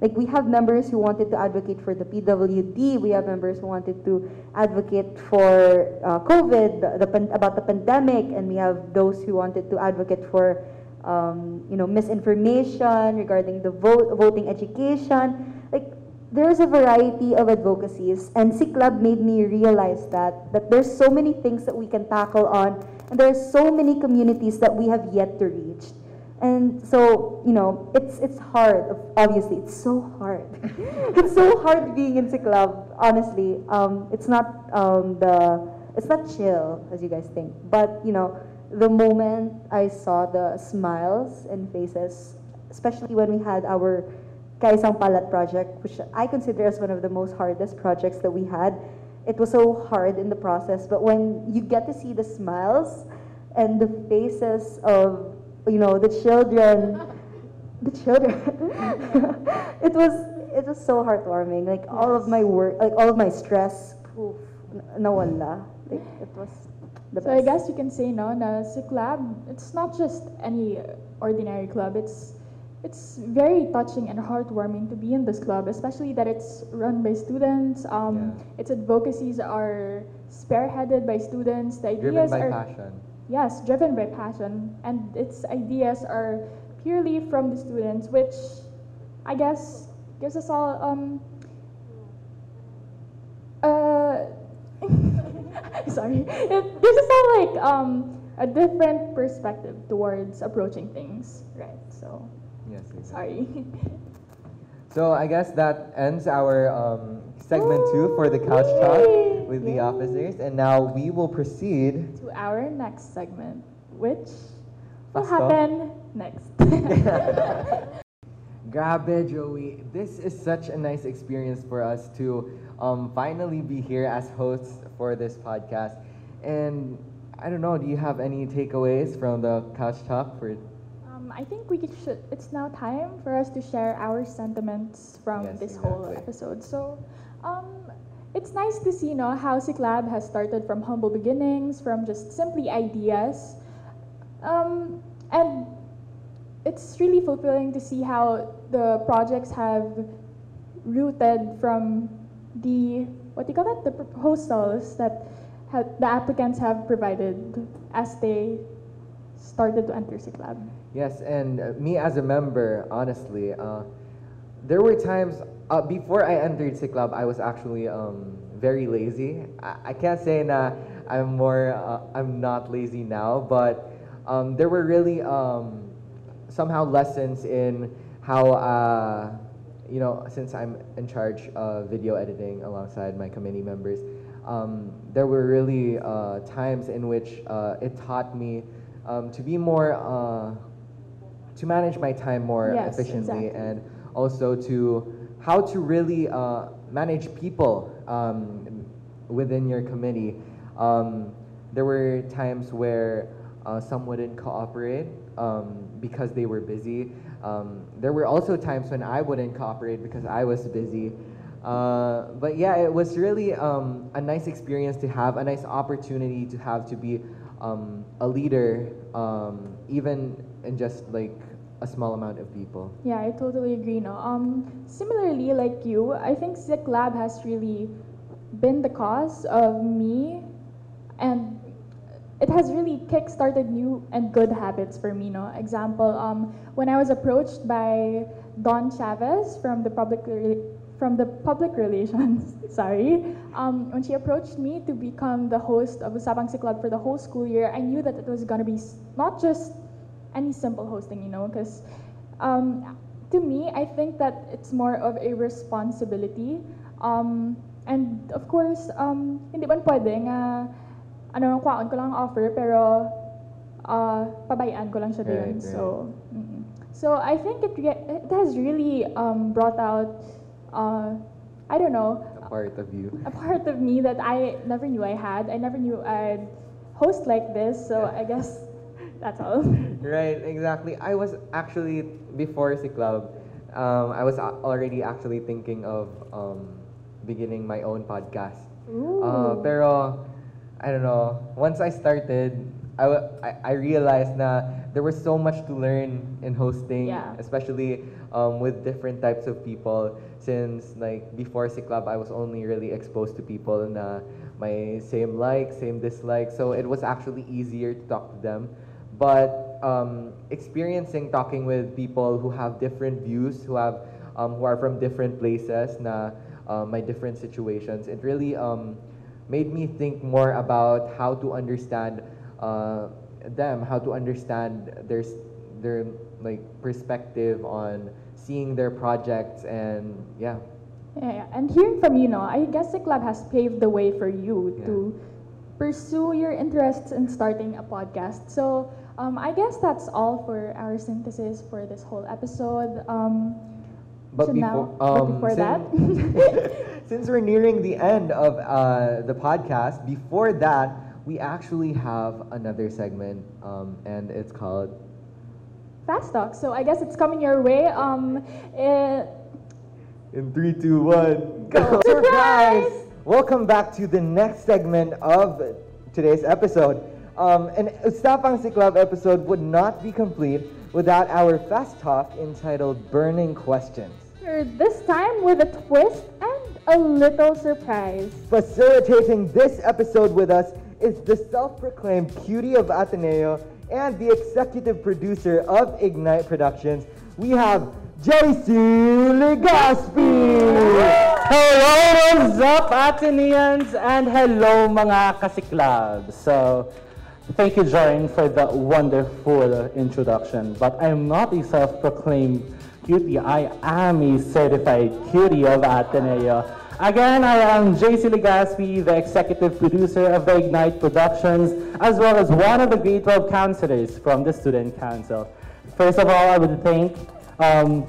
Like we have members who wanted to advocate for the PWD. We have members who wanted to advocate for uh, COVID, the, the about the pandemic, and we have those who wanted to advocate for, um, you know, misinformation regarding the vote, voting education. Like there's a variety of advocacies, and Siklab made me realize that that there's so many things that we can tackle on, and there's so many communities that we have yet to reach. And so, you know, it's it's hard. Obviously, it's so hard. it's so hard being in club. Honestly, um, it's not um, the it's not chill as you guys think. But you know, the moment I saw the smiles and faces, especially when we had our Kaisang Palad project, which I consider as one of the most hardest projects that we had. It was so hard in the process, but when you get to see the smiles and the faces of you know the children the children it was it was so heartwarming like all of my work like all of my stress poof n- nawala like it was the So I guess you can say no na Siklab, it's not just any ordinary club. It's it's very touching and heartwarming to be in this club, especially that it's run by students. Um, Its advocacies are spearheaded by students. The ideas Driven ideas by are passion. Yes, driven by passion, and its ideas are purely from the students, which I guess gives us all um. Uh, sorry, it gives us all like um a different perspective towards approaching things, right? So Yes, exactly. sorry. So I guess that ends our um, segment two for the couch talk with the officers, and now we will proceed. to our next segment, which will happen next. Grabe, Joey. This is such a nice experience for us to um, finally be here as hosts for this podcast. And I don't know, do you have any takeaways from the couch talk for Um, I think we should. It's now time for us to share our sentiments from Yes, this whole episode. So, um, it's nice to see, you know, how Lab has started from humble beginnings, from just simply ideas, um, and it's really fulfilling to see how the projects have rooted from the what do you call that? The proposals that ha- the applicants have provided as they started to enter Lab. Yes, and uh, me as a member, honestly, uh, there were times uh, before I entered Club, I was actually um, very lazy. I, I can't say na I'm more uh, I'm not lazy now, but um, there were really um, somehow lessons in how uh, you know since I'm in charge of video editing alongside my committee members. Um, there were really uh, times in which uh, it taught me um, to be more uh, to manage my time more Yes, efficiently exactly. and also to how to really uh, manage people um, within your committee. Um, there were times where uh, some wouldn't cooperate um, because they were busy. Um, there were also times when I wouldn't cooperate because I was busy. Uh, but yeah, it was really um, a nice experience to have, a nice opportunity to have to be um, a leader, even in just like a small amount of people. Yeah, I totally agree. No, um, similarly, like you, I think Siklab has really been the cause of me, and it has really kick-started new and good habits for me. No, example, um, when I was approached by Don Chavez from the public from the public relations, sorry, um, when she approached me to become the host of Usapang Siklab for the whole school year, I knew that it was gonna be not just any simple hosting, you know, because um, to me, I think that it's more of a responsibility. Um, and of course, um, hindi man pwede nga, ano, kwaon ko lang ang offer, pero uh, pabayaan ko lang siya Right, right. So, mm. so I think it, re- it has really um, brought out, uh, I don't know, A part of you. a part of me that I never knew I had. I never knew I'd host like this, so Yeah. I guess that's all. Right, exactly. I was actually before Siklab, um, I was already actually thinking of um, beginning my own podcast. Uh, pero I don't know. Once I started, I, I, I realized that there was so much to learn in hosting, Yeah. especially um, with different types of people. Since like before Siklab, I was only really exposed to people na my same like, same dislike. So it was actually easier to talk to them. But um, experiencing talking with people who have different views, who have um, who are from different places, na uh, my different situations, it really um, made me think more about how to understand uh, them, how to understand their their like perspective on seeing their projects, and yeah, Yeah, yeah. And hearing from you, no, I guess the club has paved the way for you Yeah. to pursue your interests in starting a podcast. So um, I guess that's all for our synthesis for this whole episode. Um, But so before, now, but um, before that, since, since we're nearing the end of uh, the podcast, before that, we actually have another segment, um, and it's called fast talk. So I guess it's coming your way. Um, eh, In three, two, one, Go. Surprise! Welcome back to the next segment of today's episode. Um, an Usapang Siklab episode would not be complete without our fast talk entitled Burning Questions. this time with a twist and a little surprise. Facilitating this episode with us is the self-proclaimed cutie of Ateneo and the executive producer of Ignite Productions. We have JC Legaspi! Hello, what's up, Ateneans? And hello, mga kasiklab. So, thank you, Joeren, for the wonderful introduction. But I'm not a self-proclaimed cutie. I am a certified cutie of Ateneo. Again, I am JC Legaspi, the executive producer of the Ignite Productions, as well as one of the grade 12 counselors from the Student Council. First of all, I would thank um,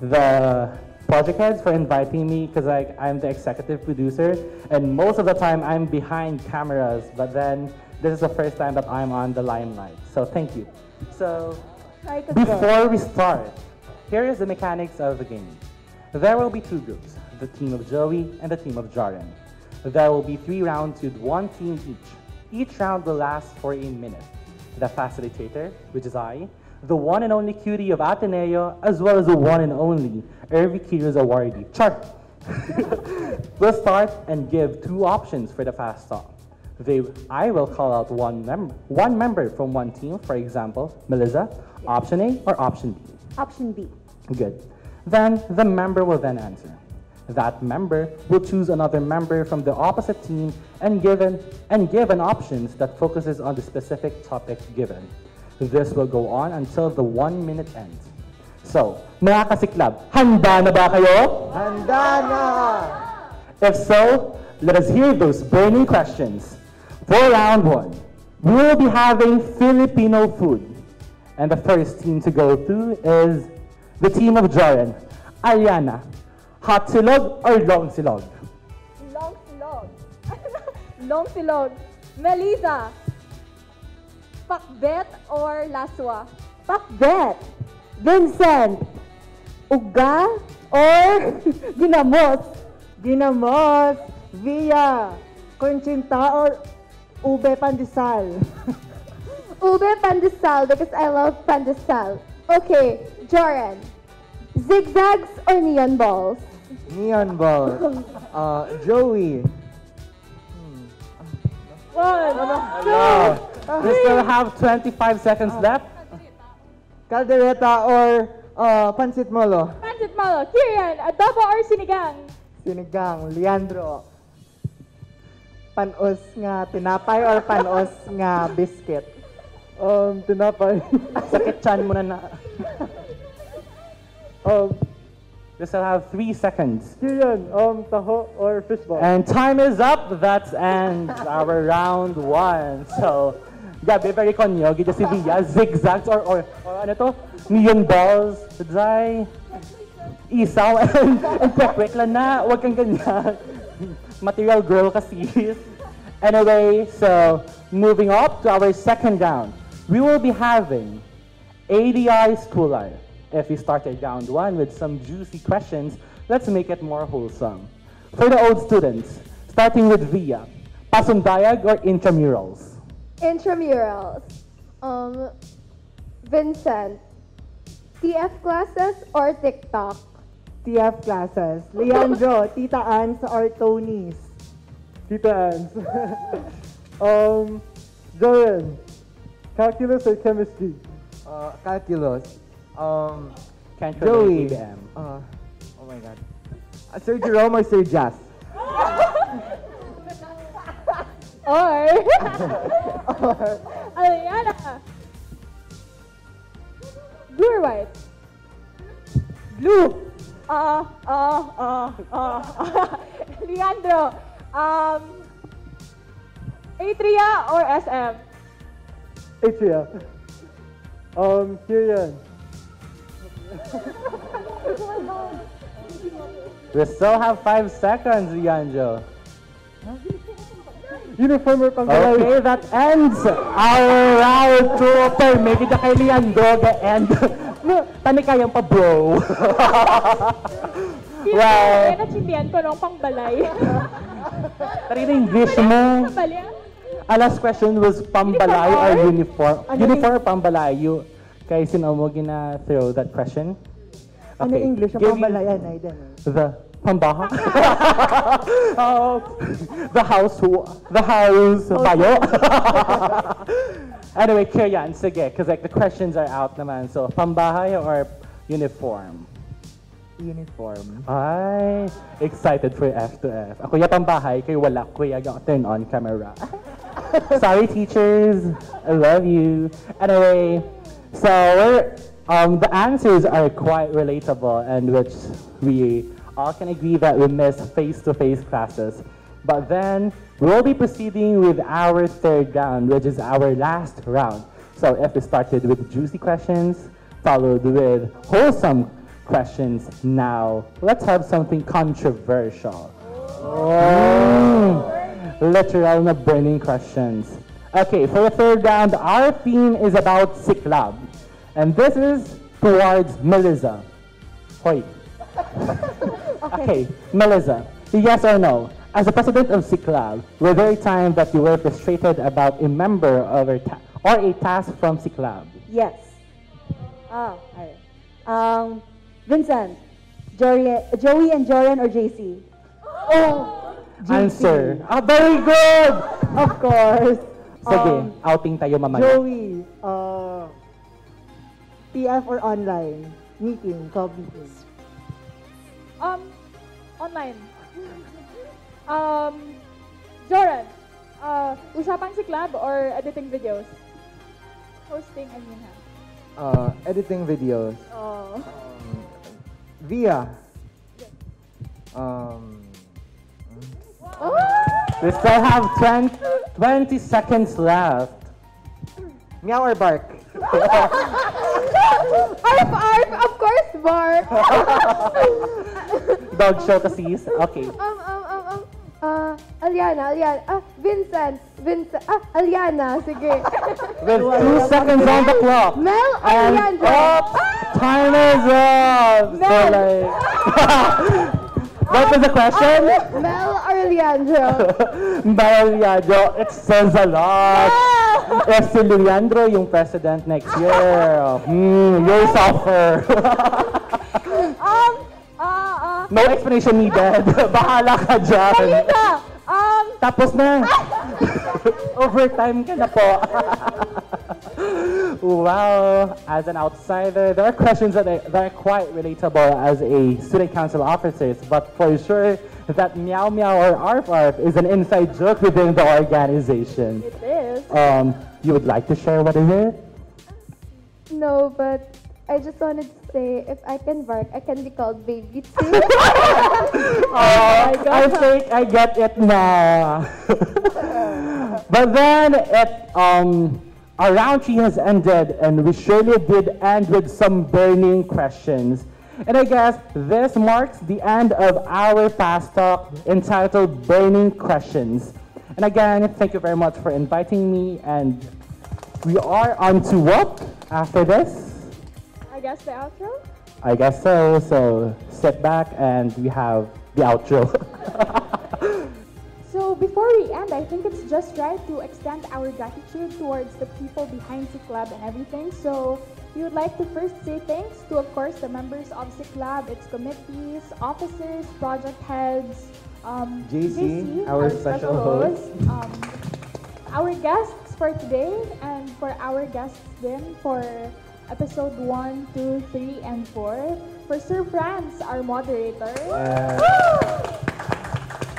the project heads for inviting me because I'm the executive producer and most of the time I'm behind cameras but then this is the first time that I'm on the limelight so thank you so Like a girl. before we start here is the mechanics of the game there will be two groups the team of Joey and the team of Joeren there will be three rounds with one team each each round will last for a minute the facilitator which is I the one and only cutie of Ateneo, as well as the one and only Irvi Kiros awardee, Char. we'll start and give two options for the fast talk. They, I will call out one, mem- one member from one team, for example, Meliza, option A or option B. Option B. Good. Then the member will then answer. That member will choose another member from the opposite team and given and give an options that focuses on the specific topic given. This will go on until the one minute ends. So, mga kasiklab, handa na ba kayo? Handa na! If so, let us hear those burning questions. For round one, we will be having Filipino food. And the first team to go through is the team of Joeren. Alyanna, hot silog or long silog? Long silog. Long silog. Meliza. Pakbet or laswa? Pakbet. Vincent. Uga or ginamos? Ginamos, Via, Conchinta, or Ube Pandesal. Ube pandesal because I love pandesal. Okay, Joeren. Zigzags or neon balls? Neon ball. Uh, Joey. One, No. We still have 25 seconds left. Caldereta or uh, Pansit Molo? Pancit malo. Kirian, adobo or sinigang? Sinigang, Leandro. Panos nga tinapay or panos nga biscuit? Um, tinapay. Sakit chan mo na na. um, We still have 3 seconds. Kirian, um, taho or fishball? And time is up. That ends our round one. So, gabi, very konyo. Gita si Via, zigzags or, or, or ano to? Neon balls. Dry. Isaw and, and lang na. Huwag kang ganyan. Material girl kasi. Anyway, so moving up to our second round. We will be having ADI School Life. If we started round one with some juicy questions, let's make it more wholesome. For the old students, starting with Via, pasundayag or intramurals? Intramurals. Um, Vincent. TF classes or TikTok? TF classes. Leandro, Tita Ans, or Tony's? Tita Ans. um, Joeren, calculus or chemistry? Uh, calculus. Um, Can't Joey. relate Uh, oh my god. Uh, Sir Jerome or Sir Jas? Or, Alyanna. Blue or white? Blue. Ah, ah, ah, ah. Leandro. Um, Atria or SM? Atria. Um, Kirian, We still have five seconds, Leandro. Uniform or pangalawi? Okay, that ends our round two. Per, may kita kay Leandro, the end. Tani kayang pa, bro. Kaya well, nachimbian ko nung pangbalay. tari na English mo. Pambalay? Our last question was pambalay or uniform? Uniform or pambalay? You, kay sino mo gina-throw that question? Ano English? Ang Give you pambalayan ay din. The pambaha? oh, the house, the house, bayo? anyway, Kirian, sige, because like the questions are out naman. So, pambahay or uniform? Uniform. Ay, excited for F to F. Ako ya pambahay, kayo wala, kuya turn on camera. Sorry, teachers. I love you. Anyway, so we're, um, the answers are quite relatable and which we all can agree that we miss face-to-face classes. But then we'll be proceeding with our third round, which is our last round. So if we started with juicy questions, followed with wholesome questions, now let's have something controversial. Mm, literal na burning questions. Okay, for the third round, our theme is about Siklab. And this is towards Meliza. Hoy. okay, Meliza, yes or no? As a president of Siklab, were there a time that you were frustrated about a member of a ta- or a task from Siklab? Yes. Ah, alright. Um, Vincent, Jory, Joey and Joeren or JC? Oh, Answer. Ah, very good! Of course. Sige, Um, outing tayo mamaya. Joey, uh, PF or online? Meeting, club meeting. Um, online. Um, Joran, uh, Usapang Siklab or editing videos? Hosting, I mean, ha? Uh, editing videos. Oh. Um, via. Um, We still have 20, 20 seconds left. meow or bark? Arf, arf, of course, Mark. Dog show kasi. Okay. um, um, um, um, uh, Aliana, Aliana, ah, Vincent, Vincent, ah, Aliana, sige. With two seconds on the clock. Mel, And Aliandro. oops, time is up. So Mel. like, what was the question? Mel or Leandro? Mel Leandro, it says a lot. If si Leandro yung president next year, hmm, you'll suffer. Um, uh, uh, no explanation needed. Bahala ka dyan. Malika, um, Tapos na. Overtime ka na po. Wow, as an outsider, there are questions that are, that are quite relatable as a student council officers, but for sure that meow meow or arf arf is an inside joke within the organization. it is. Um, you would like to share what is it? No, but I just wanted to say, if I can bark, I can be called baby too. Oh, I think I get it now. but then it um our round three has ended and we surely did end with some burning questions. And I guess this marks the end of our fast talk entitled Burning Questions. And again, thank you very much for inviting me and we are on to what after this? I guess the outro? I guess so. So sit back and we have the outro. So before we end, I think it's just right to extend our gratitude towards the people behind Club and everything. So we would like to first say thanks to, of course, the members of Club, its committees, officers, project heads, um, JC, our special host. um, our guests for today, and for our guests then for episode 1, 2, 3, and 4. For Sir Franz, our moderator. Uh,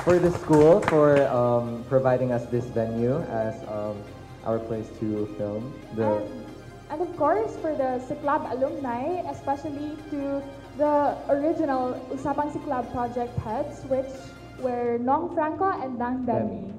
for the school for um, providing us this venue as um, our place to film the And, and of course, for the Siklab alumni, especially to the original Usapang Siklab project heads, which were Nong Franco and Dang Demi.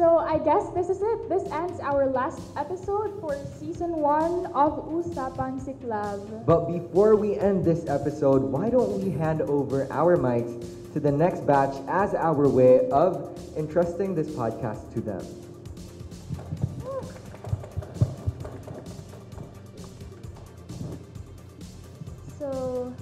So I guess this is it. This ends our last episode for season one of Usapang Siklab. But before we end this episode, why don't we hand over our mics to the next batch as our way of entrusting this podcast to them? So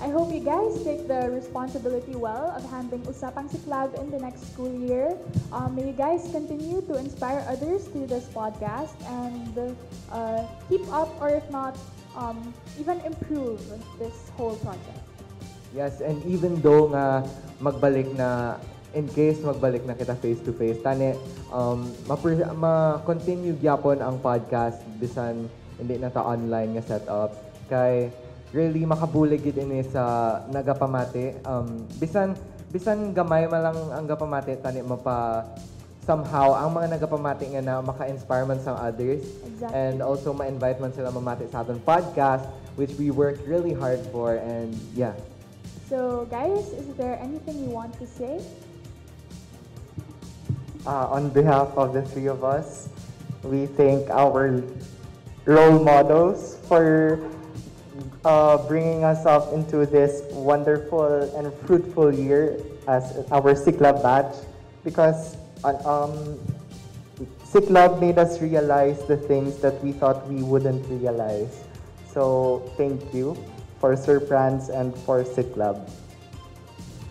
I hope you guys take the responsibility well of handling Usapang Siklab in the next school year. Um, may you guys continue to inspire others through this podcast and uh, keep up, or if not, um, even improve this whole project. Yes, and even though nga magbalik na in case magbalik na kita face to face tani um ma-continue gyapon ang podcast bisan hindi na ta online nga setup kay really makabulig gid ini sa nagapamati um bisan bisan gamay man lang ang gapamati tani mapa somehow ang mga nagapamati nga na maka-inspire man sa others Exactly. and also ma-invite man sila mamati sa aton podcast which we worked really hard for and yeah So, guys, is there anything you want to say? Uh, on behalf of the three of us, we thank our role models for uh, bringing us up into this wonderful and fruitful year as our Siklab batch because uh, um, Siklab made us realize the things that we thought we wouldn't realize. So thank you for Sir Franz and for Siklab.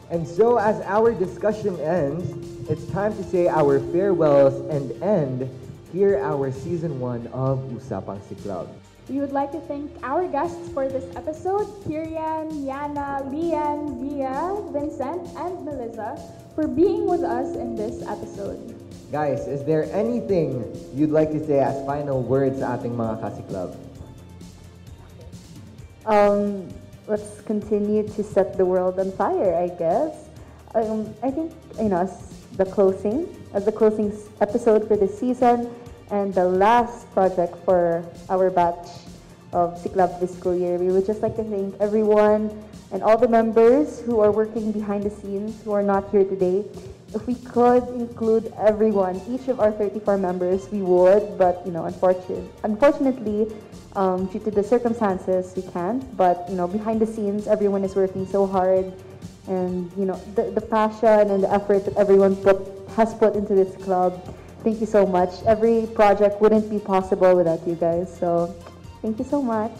And so, as our discussion ends, it's time to say our farewells and end here our season one of Usapang Siklab. We would like to thank our guests for this episode, Kirian, Yana, Lian, Via, Vincent, and Meliza, for being with us in this episode. Guys, is there anything you'd like to say as final words sa ating mga kasiklab? Um, let's continue to set the world on fire, I guess. Um, I think, you know, as the closing, as the closing episode for this season and the last project for our batch of Siklab this school year, we would just like to thank everyone and all the members who are working behind the scenes who are not here today. If we could include everyone, each of our 34 members, we would, but you know, unfortunately, unfortunately, um, due to the circumstances, we can't. But you know, behind the scenes, everyone is working so hard, and you know, the, the passion and the effort that everyone put has put into this club. Thank you so much. Every project wouldn't be possible without you guys. So, thank you so much.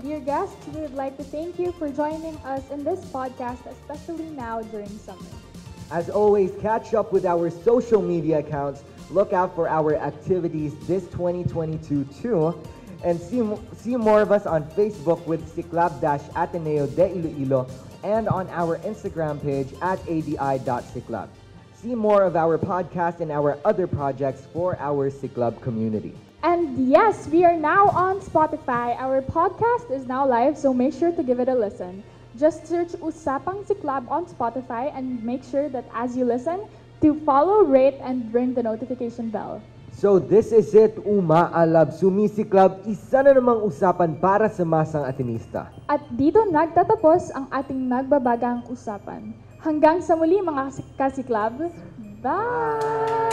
Dear guests, we would like to thank you for joining us in this podcast, especially now during summer. As always, catch up with our social media accounts. Look out for our activities this 2022 too. And see, see more of us on Facebook with Siklab-Ateneo de Iloilo and on our Instagram page at adi.siklab. See more of our podcast and our other projects for our Siklab community. And yes, we are now on Spotify. Our podcast is now live, so make sure to give it a listen. Just search Usapang Siklab on Spotify and make sure that as you listen, to follow, rate, and ring the notification bell. So this is it, Umaalab Sumisiklab, isa na namang usapan para sa masang Atenista. At dito nagtatapos ang ating nagbabagang usapan. Hanggang sa muli mga kas- kasiklab. Bye!